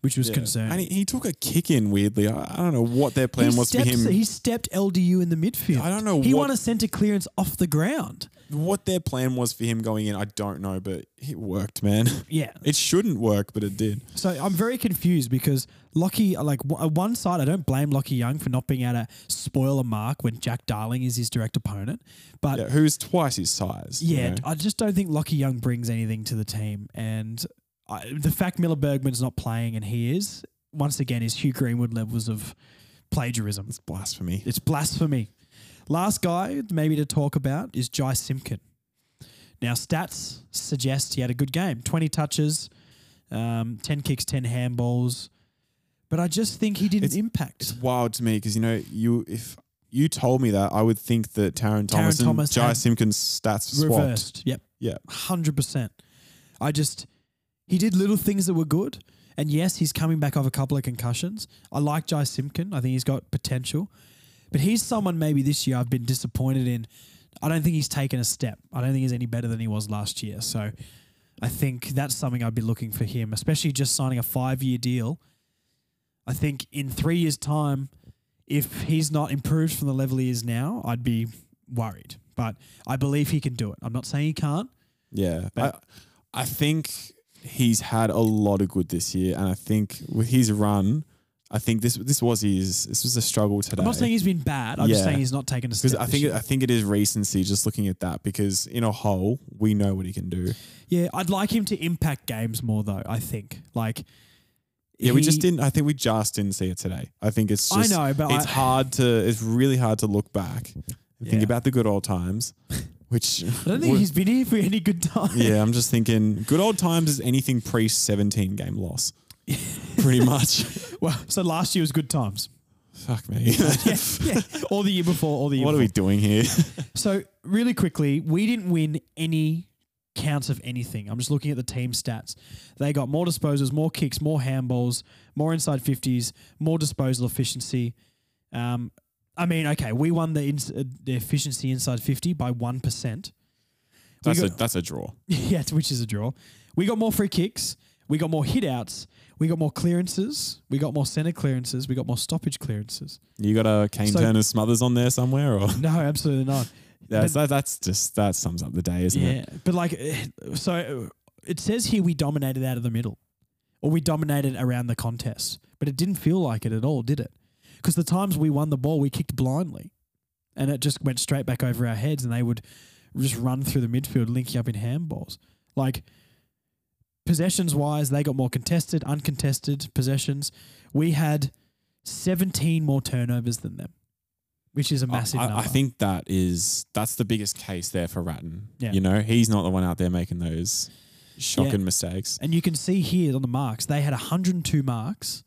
which was Yeah. concerning. And he, he took a kick in weirdly. I, I don't know what their plan he was for him. He stepped LDU in the midfield. I don't know He what- won a centre clearance off the ground. what their plan was for him going in, I don't know, but it worked, man. Yeah. <laughs> It shouldn't work, but it did. So I'm very confused because Lachie, like w- on one side, I don't blame Lachie Young for not being able to spoil a mark when Jack Darling is his direct opponent. But Yeah, who's twice his size. you yeah, know? I just don't think Lachie Young brings anything to the team. And I, the fact Miller Bergman's not playing and he is, once again, is Hugh Greenwood levels of plagiarism. It's blasphemy. It's blasphemy. Last guy, maybe to talk about, is Jai Simpkin. Now, stats suggest he had a good game 20 touches, um, 10 kicks, 10 handballs. But I just think he didn't It's- impact. It's wild to me because you know you if you told me that I would think that Tarryn Thomas Thomas and Jai Simpkins stats swapped. Reversed. Yep. Yeah. 100%. I just, he did little things that were good. And yes, he's coming back off a couple of concussions. I like Jai Simpkin. I think he's got potential. But he's someone maybe this year I've been disappointed in. I don't think he's taken a step. I don't think he's any better than he was last year. So I think that's something I'd be looking for him, especially just signing a five year deal. I think in three years' time, if he's not improved from the level he is now, I'd be worried. But I believe he can do it. I'm not saying he can't. Yeah, I, But- I think he's had a lot of good this year, and I think with his run, I think this this was his this was a struggle today. I'm not saying he's been bad. I'm just saying he's not taken a because step. I think year. I think it is recency just looking at that because in a whole we know what he can do. yeah, I'd like him to impact games more though. I think like. Yeah, we just didn't. I think we just didn't see it today. I think it's just. I know, but it's I- hard to. It's really hard to look back and think about the good old times, <laughs> which I don't think he's been here for any good time. Yeah, I'm <laughs> just thinking good old times is anything pre 17 game loss. <laughs> Pretty much. Well, so last year was good times. Fuck me. yeah, yeah. Or the year before, or the year what are we doing here? So really quickly, we didn't win any counts of anything. I'm just looking at the team stats. They got more disposals, more kicks, more handballs, more inside 50s, more disposal efficiency. Um, I mean, okay, we won the, ins- uh, the efficiency inside 50 by 1%. We That's a that's a draw. <laughs> yeah, which is a draw. We got more free kicks. We got more hit outs. We got more clearances. We got more center clearances. We got more stoppage clearances. You got a Kayne So- Turner Smothers on there somewhere, or No, absolutely not. That's that, that's just that sums up the day, isn't Yeah, it? but like, eh, so it says here we dominated out of the middle, or we dominated around the contest, but it didn't feel like it at all, did it? Because the times we won the ball, we kicked blindly, and it just went straight back over our heads, and they would just run through the midfield, linking up in handballs. Like possessions wise, they got more contested, uncontested possessions. We had seventeen more turnovers than them, which is a massive I, I- number. I think that is that's the biggest case there for Ratten. Yeah. You know, he's not the one out there making those shocking mistakes. And you can see here on the marks, they had 102 marks.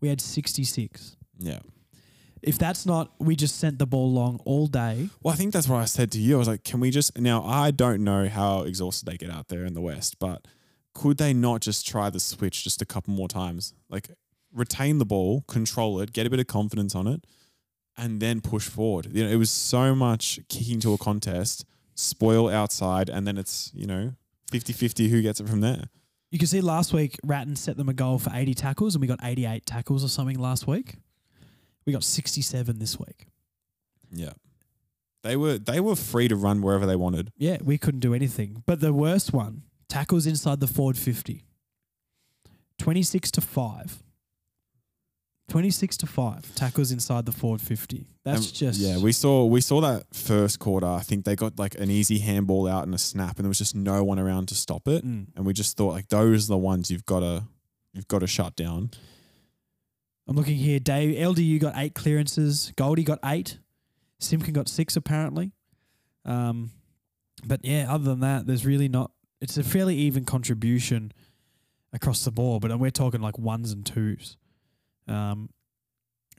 We had 66. Yeah. If that's not, we just sent the ball long all day. Well, I think that's what I said to you. I was like, can we just now? I don't know how exhausted they get out there in the West, but could they not just try the switch just a couple more times? Like retain the ball, control it, get a bit of confidence on it, and then push forward. You know, it was so much kicking to a contest, spoil outside, and then it's, you know, 50-50 who gets it from there. You can see last week, Ratten set them a goal for 80 tackles, and we got 88 tackles or something last week. We got 67 this week. Yeah. They were they were free to run wherever they wanted. Yeah, we couldn't do anything. But the worst one, tackles inside the forward 50. 26 to 5. 26 to 5 tackles inside the forward 50. That's And, just yeah. We saw we saw that first quarter. I think they got like an easy handball out and a snap, and there was just no one around to stop it. Mm. And we just thought like those are the ones you've got to you've got to shut down. I'm looking here. Dave LDU got eight clearances. Goldie got eight. Simpkin got six apparently. Um, but yeah, other than that, there's really not. It's a fairly even contribution across the board, but we're talking like ones and twos. Um,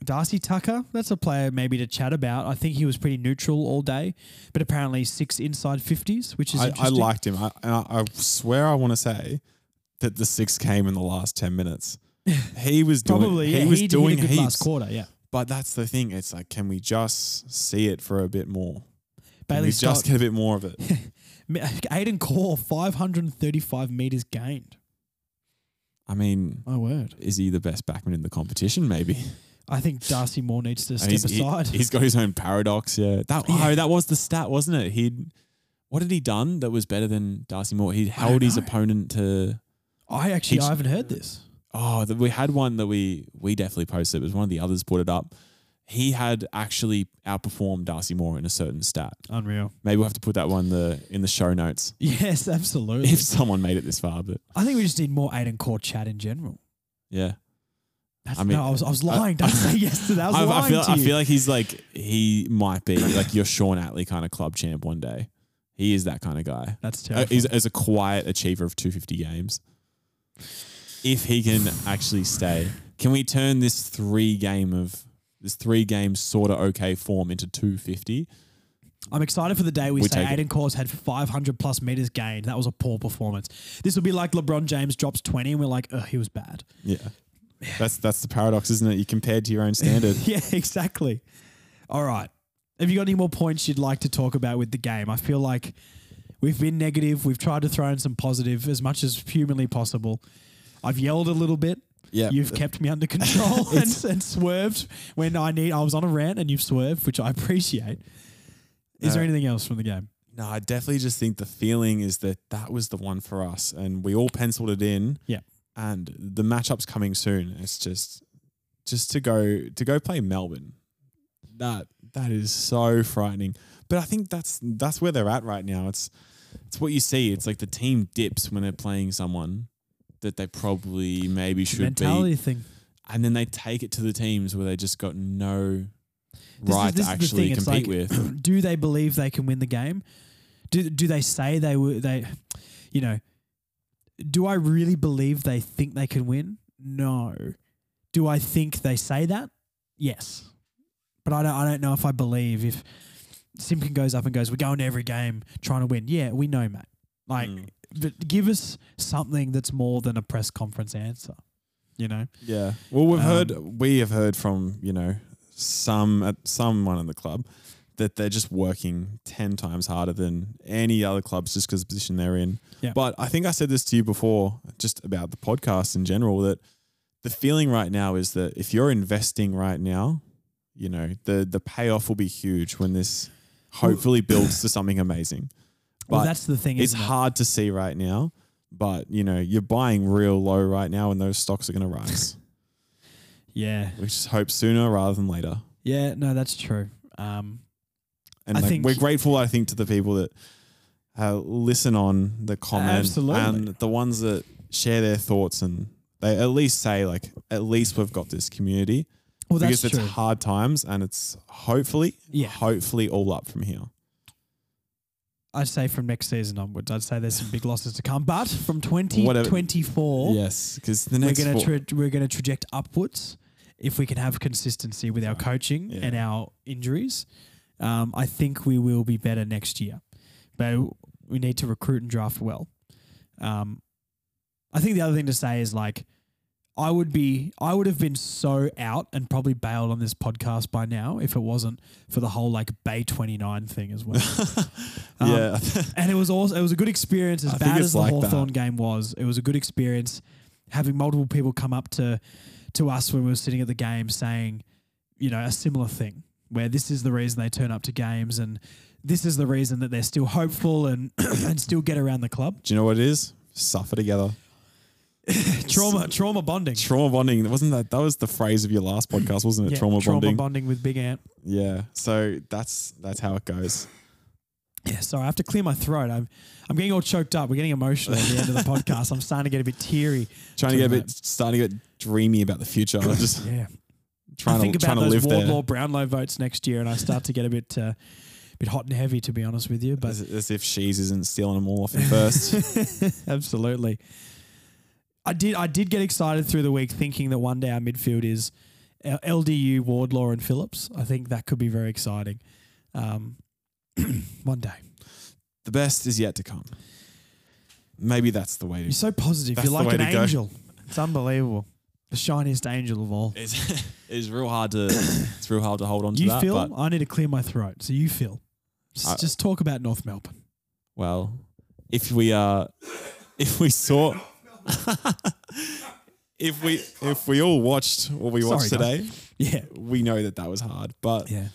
Darcy Tucker, that's a player maybe to chat about. I think he was pretty neutral all day, but apparently six inside fifties, which is I, I liked him. I, and I, swear I want to say that the six came in the last ten minutes. <laughs> He was doing. Probably he yeah, was he doing hit heaps. last quarter. Yeah, But that's the thing. It's like, can we just see it for a bit more? Can Bailey we Scott, just get a bit more of it. <laughs> Aidan Corr, five hundred and thirty-five meters gained. I mean, My word. is he the best backman in the competition? Maybe. I think Darcy Moore needs to step he's, aside. he's got his own paradox. Yeah. <laughs> That Yeah. oh, that was the stat, wasn't it? He'd what had he done that was better than Darcy Moore? He held his opponent to. I actually I haven't heard this. Oh, the, we had one that we we definitely posted. It was one of the others put it up. He had actually outperformed Darcy Moore in a certain stat. Unreal. Maybe we'll have to put that one the in the show notes Yes, absolutely. if someone made it this far. But I think we just need more Aidan Corr chat in general. yeah, That's, I mean, no, I was I was I- lying. Don't say <laughs> yes to that. I was I, lying I feel to I feel like he's like he might be like your Shaun Atley kind of club champ one day. He is that kind of guy. That's Uh, terrible. he's as a quiet achiever of 250 games. If he can actually stay, can we turn this three game of this three game sort of okay form into 250? I'm excited for the day we, We say it. Aidan Corr's had 500 plus meters gained. That was a poor performance. This would be like LeBron James drops 20 and we're like, oh, he was bad. Yeah. That's that's the paradox, isn't it? You compared to your own standard. <laughs> yeah, exactly. All right. Have you got any more points you'd like to talk about with the game? I feel like we've been negative. We've tried to throw in some positive as much as humanly possible. I've yelled a little bit. Yeah. You've kept me under control <laughs> and, and swerved when I need. I was on a rant and you've swerved, which I appreciate. Is there anything else from the game? No, I definitely just think the feeling is that that was the one for us, and we all penciled it in. Yeah. And the matchup's coming soon. It's just just to go to go play Melbourne. That that is so frightening. But I think that's that's where they're at right now. It's it's what you see. It's like the team dips when they're playing someone that they probably maybe should mentality be, thing. and then they take it to the teams where they just got no This right this to actually compete like- with. <clears throat> do they believe they can win the game? Do do they say they would they you know do I really believe they think they can win? No. Do I think they say that? Yes. But I don't I don't know if I believe if Simpkin goes up and goes, We're going to every game trying to win. Yeah, we know, mate. Like Mm. But give us something that's more than a press conference answer. You know? Yeah. Well, we've Um, heard we have heard from you know some at someone in the club that they're just working ten times harder than any other clubs just because of the position they're in. Yeah. But I think I said this to you before, just about the podcast in general, that the feeling right now is that if you're investing right now, you know the the payoff will be huge when this hopefully builds to something amazing. Well that's the thing, it's it? hard to see right now, but you know you're buying real low right now, and those stocks are going to rise. <laughs> Yeah. we just hope sooner rather than later. Yeah, no, that's true. Um And I like, think- we're grateful, I think, to the people that uh, listen on the comments and the ones that share their thoughts and they at least say like, at least we've got this community well that's because true. it's hard times and it's hopefully, Yeah. hopefully all up from here. I'd say from next season onwards, I'd say there's some big losses to come. But from Whatever. 2024, Yes, because the next we're going to tra- we're going to traject upwards if we can have consistency with our coaching Yeah. and our injuries. Um, I think we will be better next year, but we need to recruit and draft well. Um, I think the other thing to say is like, I would be, I would have been so out and probably bailed on this podcast by now if it wasn't for the whole like Bay 29 thing as well. <laughs> Um, yeah, and it was also it was a good experience as I bad as the like Hawthorn game was. It was a good experience having multiple people come up to to us when we were sitting at the game saying, you know, a similar thing where this is the reason they turn up to games and this is the reason that they're still hopeful and <coughs> and still get around the club. do you know what it is? Suffer together. <laughs> Trauma trauma bonding. Trauma bonding. Wasn't that that was the phrase of your last <clears throat> podcast, wasn't it? Yeah, trauma, bonding. Trauma bonding with Big Ant. yeah. So that's that's how it goes. Yeah, sorry, I have to clear my throat. I'm I'm getting all choked up. We're getting emotional at the end of the <laughs> podcast. I'm starting to get a bit teary. Trying to get a bit starting to get dreamy about the future. I'm just <laughs> Yeah. trying I think to about trying those Wardlaw there. Brownlow votes next year, and I start to get a bit, uh, bit hot and heavy, to be honest with you. But As, as if she's isn't stealing them all off first. absolutely, I did. I did get excited through the week, thinking that one day our midfield is uh, LDU, Wardlaw, and Phillips. I think that could be very exciting. Um, <clears throat> one day, the best is yet to come. Maybe that's the way you're so positive. You're like an to go. angel. <laughs> It's unbelievable. The shiniest angel of all. It's, <laughs> it's real hard to. It's real hard to hold on to You that. feel? I need to clear my throat. So you feel. Just, I- just talk about North Melbourne. well, if we uh, if we saw, <laughs> if we if we all watched what we watched Sorry, today, Yeah. we know that that was hard. But Yeah.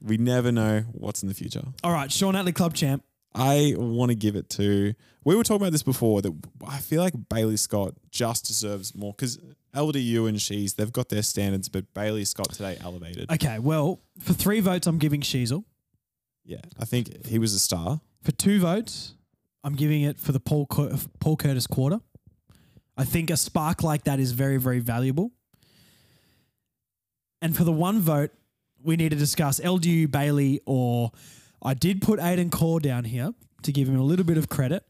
we never know what's in the future. All right, Shaun Atley Club champ. I want to give it to. We were talking about this before that I feel like Bailey Scott just deserves more because LDU and she's they've got their standards, but Bailey Scott today elevated. Okay, well, for three votes, I'm giving Sheezel. yeah, I think he was a star. For two votes, I'm giving it for the Paul Cur- Paul Curtis quarter. I think a spark like that is very, very valuable. And for the one vote, we need to discuss LDU Bailey or I did put Aidan Corr down here to give him a little bit of credit,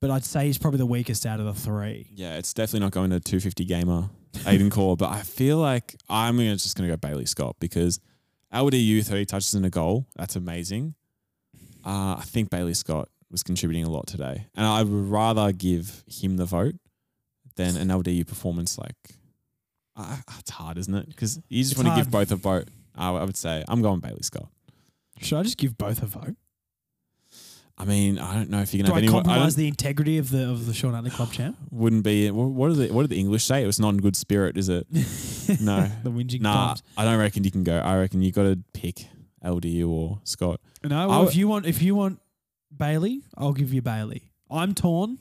but I'd say he's probably the weakest out of the three. Yeah, it's definitely not going to 250 gamer Aidan Corr, but I feel like I'm just going to go Bailey Scott because LDU 30 touches and a goal. That's amazing. Uh, I think Bailey Scott was contributing a lot today, and I would rather give him the vote than an LDU performance. Like, uh, it's hard, isn't it? Because you just want to give both a vote. I, I would say I'm going Bailey Scott. Should I just give both a vote? I mean, I don't know if you can Do have I anyone. I compromise don't, the integrity of the of the Shaun Atley Club champ? <sighs> wouldn't be. What, did the, what did the English say? It was not in good spirit, is it? <laughs> No. the whinging Nah. I don't reckon you can go. I reckon you got to pick LDU or Scott. No, well, if you want, if you want Bailey, I'll give you Bailey. I'm torn.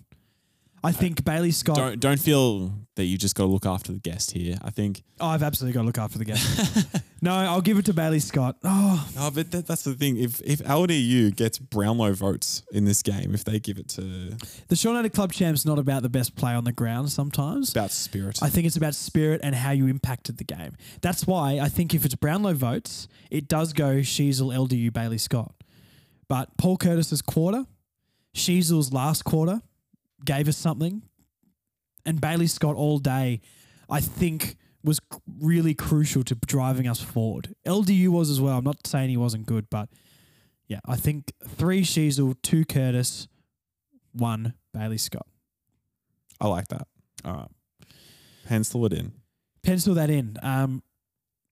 I think Bailey Scott. Don't don't feel that you just got to look after the guest here. I think. Oh, I've absolutely got to look after the guest. <laughs> no, I'll give it to Bailey Scott. Oh, No, but that, that's the thing. If if LDU gets Brownlow votes in this game, if they give it to the United Club Champ's not about the best play on the ground sometimes. about spirit, I think it's about spirit and how you impacted the game. That's why I think if it's Brownlow votes, it does go Sheezel, LDU, Bailey Scott. But Paul Curtis's quarter, Sheezel's last quarter gave us something, and Bailey Scott all day, I think was really crucial to driving us forward. LDU was as well. I'm not saying he wasn't good, but yeah, I think three Sheezel, two Curtis, one Bailey Scott. I like that. All right. Pencil it in. pencil that in. Um,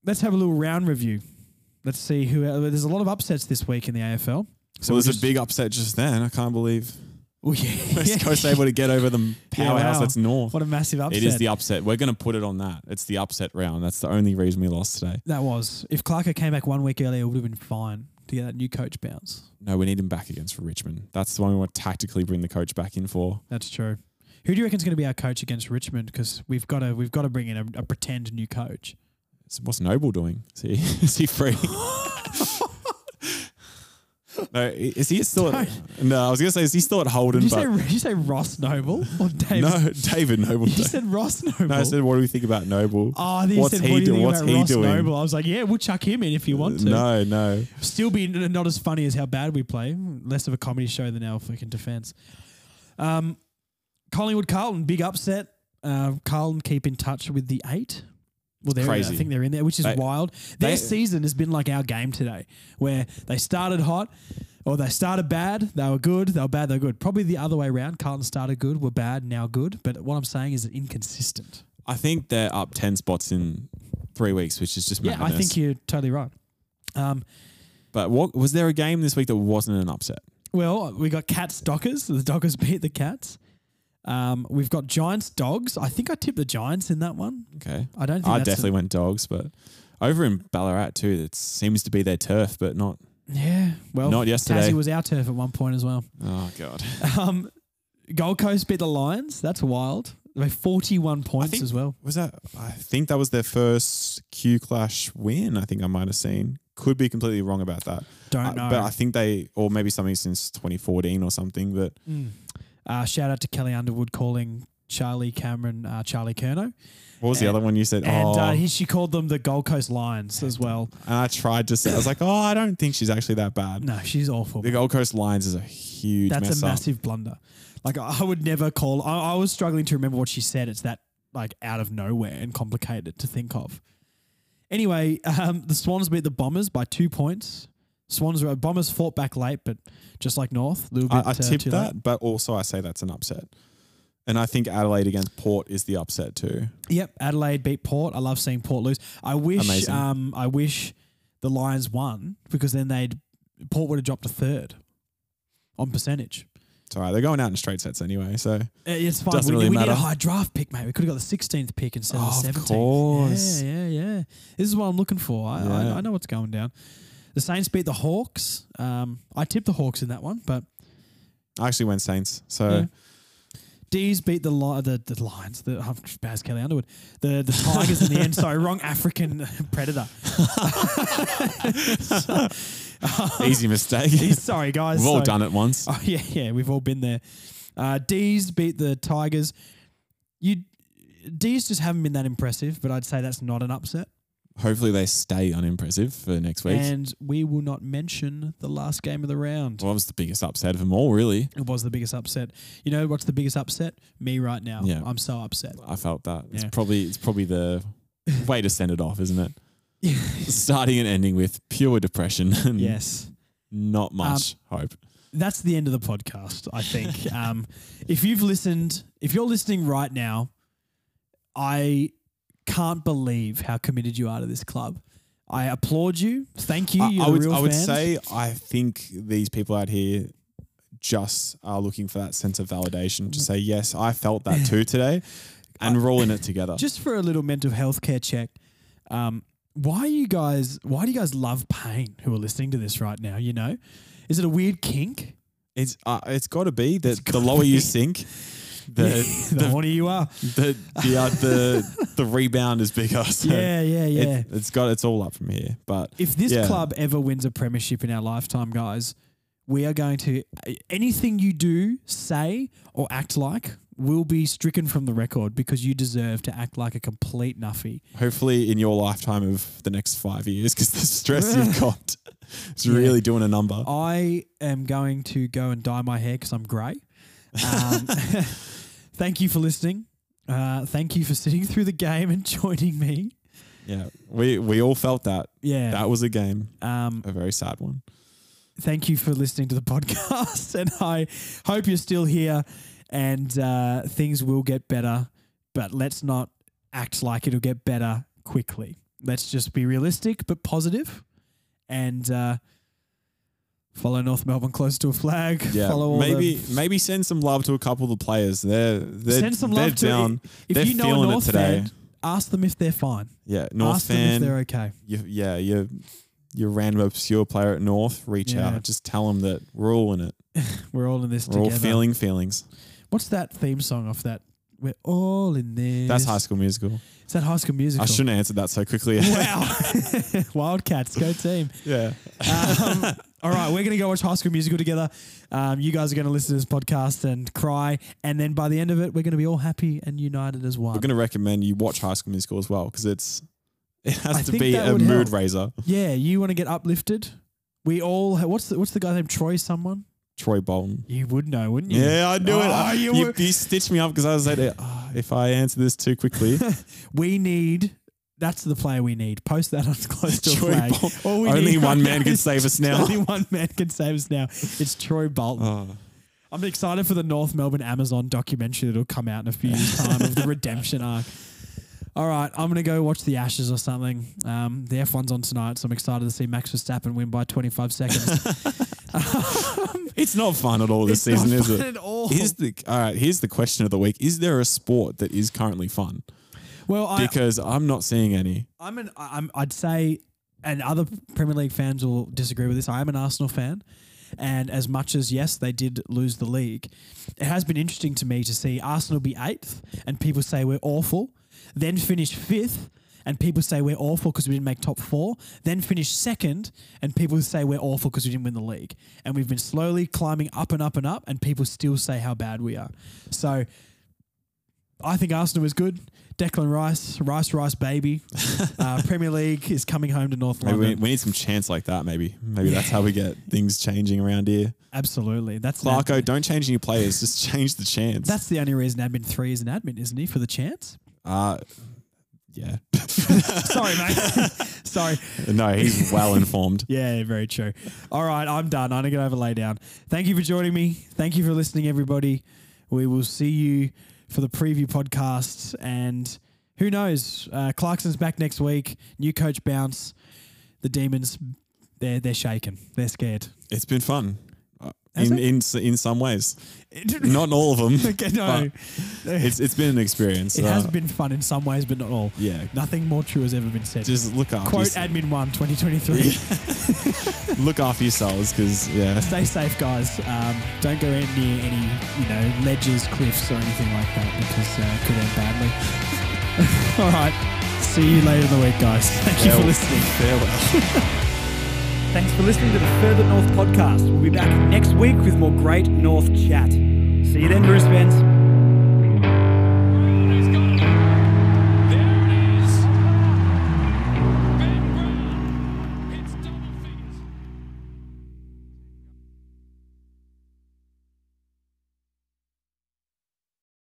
let's have a little round review. Let's see who. Uh, there's a lot of upsets this week in the AFL. So we'll there's a big upset just then. I can't believe <laughs> Oh, yeah. West Coast able to get over the <laughs> powerhouse wow. that's North. What a massive upset! It is the upset. We're going to put it on that. It's the upset round. That's the only reason we lost today. that was. If Clarko came back one week earlier, it would have been fine to get that new coach bounce. No, we need him back against Richmond. That's the one we want to tactically bring the coach back in for. That's true. Who do you reckon is going to be our coach against Richmond? Because we've got to we've got to bring in a, a pretend new coach. So What's Noble doing? Is he, <laughs> is he free? No, is he still at, No, I was going to say, is he still at Holden? Did you, say, did you say Ross Noble or Dave? no, David Noble. you said Ross Noble. no, I said, what do we think about Noble? Oh, I What's said, he what do you think what's about he Ross doing? Noble? I was like, yeah, we'll chuck him in if you want to. No, no. Still be not as funny as how bad we play. Less of a comedy show than our fucking defense. Um, Collingwood Carlton, big upset. Uh, Carlton keep in touch with the eight. Well, they're, Crazy. I think they're in there, which is They- wild. Their they- season has been like our game today, where they started hot or they started bad, they were good, they were bad, they were good. Probably the other way around. Carlton started good, were bad, now good. But what I'm saying is it inconsistent. I think they're up 10 spots in three weeks, which is just madness. Yeah, I think you're totally right. Um, But what was there a game this week that wasn't an upset? Well, we got Cats Dockers. The Dockers <laughs> beat the Cats. Um, we've got Giants Dogs. I think I tipped the Giants in that one. Okay. I don't think I definitely went dogs, but over in Ballarat too, it seems to be their turf, but not. yeah. Well, Not yesterday. Tassie was our turf at one point as well. Oh god. <laughs> Um, Gold Coast beat the Lions. That's wild. They 41 points think- as well. Was that? I think that was their first Q Clash win. I think I might have seen. Could be completely wrong about that. Don't Uh, know. But I think they, or maybe something since 2014 or something. But Mm. Uh, shout out to Kelly Underwood calling Charlie Cameron uh, Charlie Kerno. what was the other one you said? And oh, uh, he, she called them the Gold Coast Lions as well. and I tried to say, I was like, oh, I don't think she's actually that bad. No, she's awful. The Gold Coast Lions is a huge That's a up. massive blunder. Like I would never call. I, I was struggling to remember what she said. It's that like out of nowhere and complicated to think of. Anyway, <laughs> um, the Swans beat the Bombers by two points. Swans were Bombers fought back late, but just like North, a little bit. I, I uh, tipped that, late. but also I say that's an upset. And I think Adelaide against Port is the upset too. Yep, Adelaide beat Port. I love seeing Port lose. I wish. Amazing. Um, I wish the Lions won because then they'd Port would have dropped a third on percentage. It's all right. They're going out in straight sets anyway. So Uh, It's fine. Doesn't we, really we need a high draft pick, mate. We could have got the 16th pick instead Oh, of the of 17th. course. Yeah, yeah, yeah. This is what I'm looking for. I, Yeah. I, I know what's going down. The Saints beat the Hawks. Um, I tipped the Hawks in that one, but I actually went Saints. So Yeah. D's beat the li- the, the Lions. The oh, Baz Kelly Underwood. The the Tigers in the end. Sorry, wrong African <laughs> predator. <laughs> easy mistake. <laughs> Sorry, guys. We've all So- done it once. Oh yeah, yeah, we've all been there. Uh, D's beat the Tigers. You D's just haven't been that impressive, but I'd say that's not an upset. Hopefully they stay unimpressive for next week. And we will not mention the last game of the round. well, that was the biggest upset of them all, really. It was the biggest upset. You know what's the biggest upset? Me right now. Yeah. I'm so upset. I felt that. It's Yeah. probably it's probably the <laughs> way to send it off, isn't it? <laughs> Starting and ending with pure depression and yes. not much hope. That's the end of the podcast, I think. <laughs> um, if you've listened, if you're listening right now, I can't believe how committed you are to this club. I applaud you. Thank you. I, You're I would I would say I think these people out here just are looking for that sense of validation to say yes, I felt that too today, and we're all in it together. just for a little mental health care check. Um, why you guys? Why do you guys love pain? Who are listening to this right now? You know, is it a weird kink? It's uh, it's got to be that the lower you sink, <laughs> <laughs> the the hornier you are. the the uh, the, <laughs> the rebound is bigger. So Yeah, yeah, yeah. It, it's got it's all up from here. But if this yeah. club ever wins a premiership in our lifetime, guys, we are going to anything you do, say, or act like will be stricken from the record because you deserve to act like a complete nuffy. hopefully in your lifetime of the next five years, because the stress you've got is Yeah. really doing a number. I am going to go and dye my hair because I'm grey. Um, <laughs> <laughs> thank you for listening. Uh, thank you for sitting through the game and <laughs> joining me. Yeah, we we all felt that. Yeah. That was a game, Um, a very sad one. thank you for listening to the podcast, and I hope you're still here. And uh, things will get better, but let's not act like it'll get better quickly. Let's just be realistic but positive, and uh, follow North Melbourne close to a flag. Yeah, <laughs> follow all maybe the, maybe send some love to a couple of the players. They're they're send some they're love to down. if they're you know feeling it North today. fan. Ask them if they're fine. Yeah, North ask them if fan. they're okay. you, yeah, you you random obscure player at North. Reach Yeah. out. Just tell them that we're all in it. <laughs> We're all in this We're together. all feeling feelings. What's that theme song off that? We're all in this. That's High School Musical. Is that High School Musical? I shouldn't have answered that so quickly. Wow. <laughs> <laughs> Wildcats, go team. yeah. Um, all right, we're going to go watch High School Musical together. Um, you guys are going to listen to this podcast and cry. And then by the end of it, we're going to be all happy and united as one. We're going to recommend you watch High School Musical as well because it's it has I to be a mood help. raiser. yeah, you want to get uplifted? We all, what's the, what's the guy named Troy someone? Troy Bolton. You would know, wouldn't you? Yeah, I knew Oh, it. You You, you stitched me up because I was like, "Ah, <laughs> if I answer this too quickly, <laughs> We need, that's the player we need. Post that on <laughs> close to a Troy flag. We Only one right man can save us now. Only one man can save us now. It's Troy Bolton. oh, I'm excited for the North Melbourne Amazon documentary that'll come out in a few years' <laughs> time of the redemption arc. All right, I'm going to go watch the Ashes or something. Um, the F1's on tonight, so I'm excited to see Max Verstappen win by 25 seconds. It's not fun at all this It's not season, is fun it? At all. Here's the all right. Here's the question of the week: Is there a sport that is currently fun? well, I, Because I'm not seeing any. I'm an I'm I'd say, and other Premier League fans will disagree with this. I am an Arsenal fan, and as much as yes, they did lose the league, it has been interesting to me to see Arsenal be eighth, and people say we're awful, then finish fifth. And people say we're awful because we didn't make top four. Then finish second, and people say we're awful because we didn't win the league. And we've been slowly climbing up and up and up, and people still say how bad we are. So I think Arsenal is good. Declan Rice, Rice Rice baby. <laughs> Uh, Premier League is coming home to North Maybe we, London. we need some chance like that. Maybe maybe that's how we get things changing around here. Absolutely. That's Clarko, don't change any players. Just <laughs> change the chance. that's the only reason admin three is an admin, isn't he? For the chance. uh, yeah. <laughs> Sorry, mate. <laughs> Sorry. no, he's well informed. <laughs> Yeah, very true. All right, I'm done. I'm going to go over lay down. Thank you for joining me. Thank you for listening, everybody. We will see you for the preview podcast. And who knows? Uh, Clarkson's back next week. New coach bounce. The Demons, they're, they're shaking. They're scared. It's been fun. Has in, it? in in some ways, not all of them. <laughs> Okay, no. It's it's been an experience. it has Uh, been fun in some ways, but not all. Yeah, Nothing more true has ever been said. just look after Quote admin one 2023. <laughs> look after yourselves because yeah, Stay safe, guys. Um, don't go in near any, you know, ledges, cliffs, or anything like that because uh, it could end badly. <laughs> all right. See you later in the week, guys. Thank you for listening. farewell. Thanks for listening to the Further North podcast. We'll be back next week with more great North chat. See you then, Bruce fans.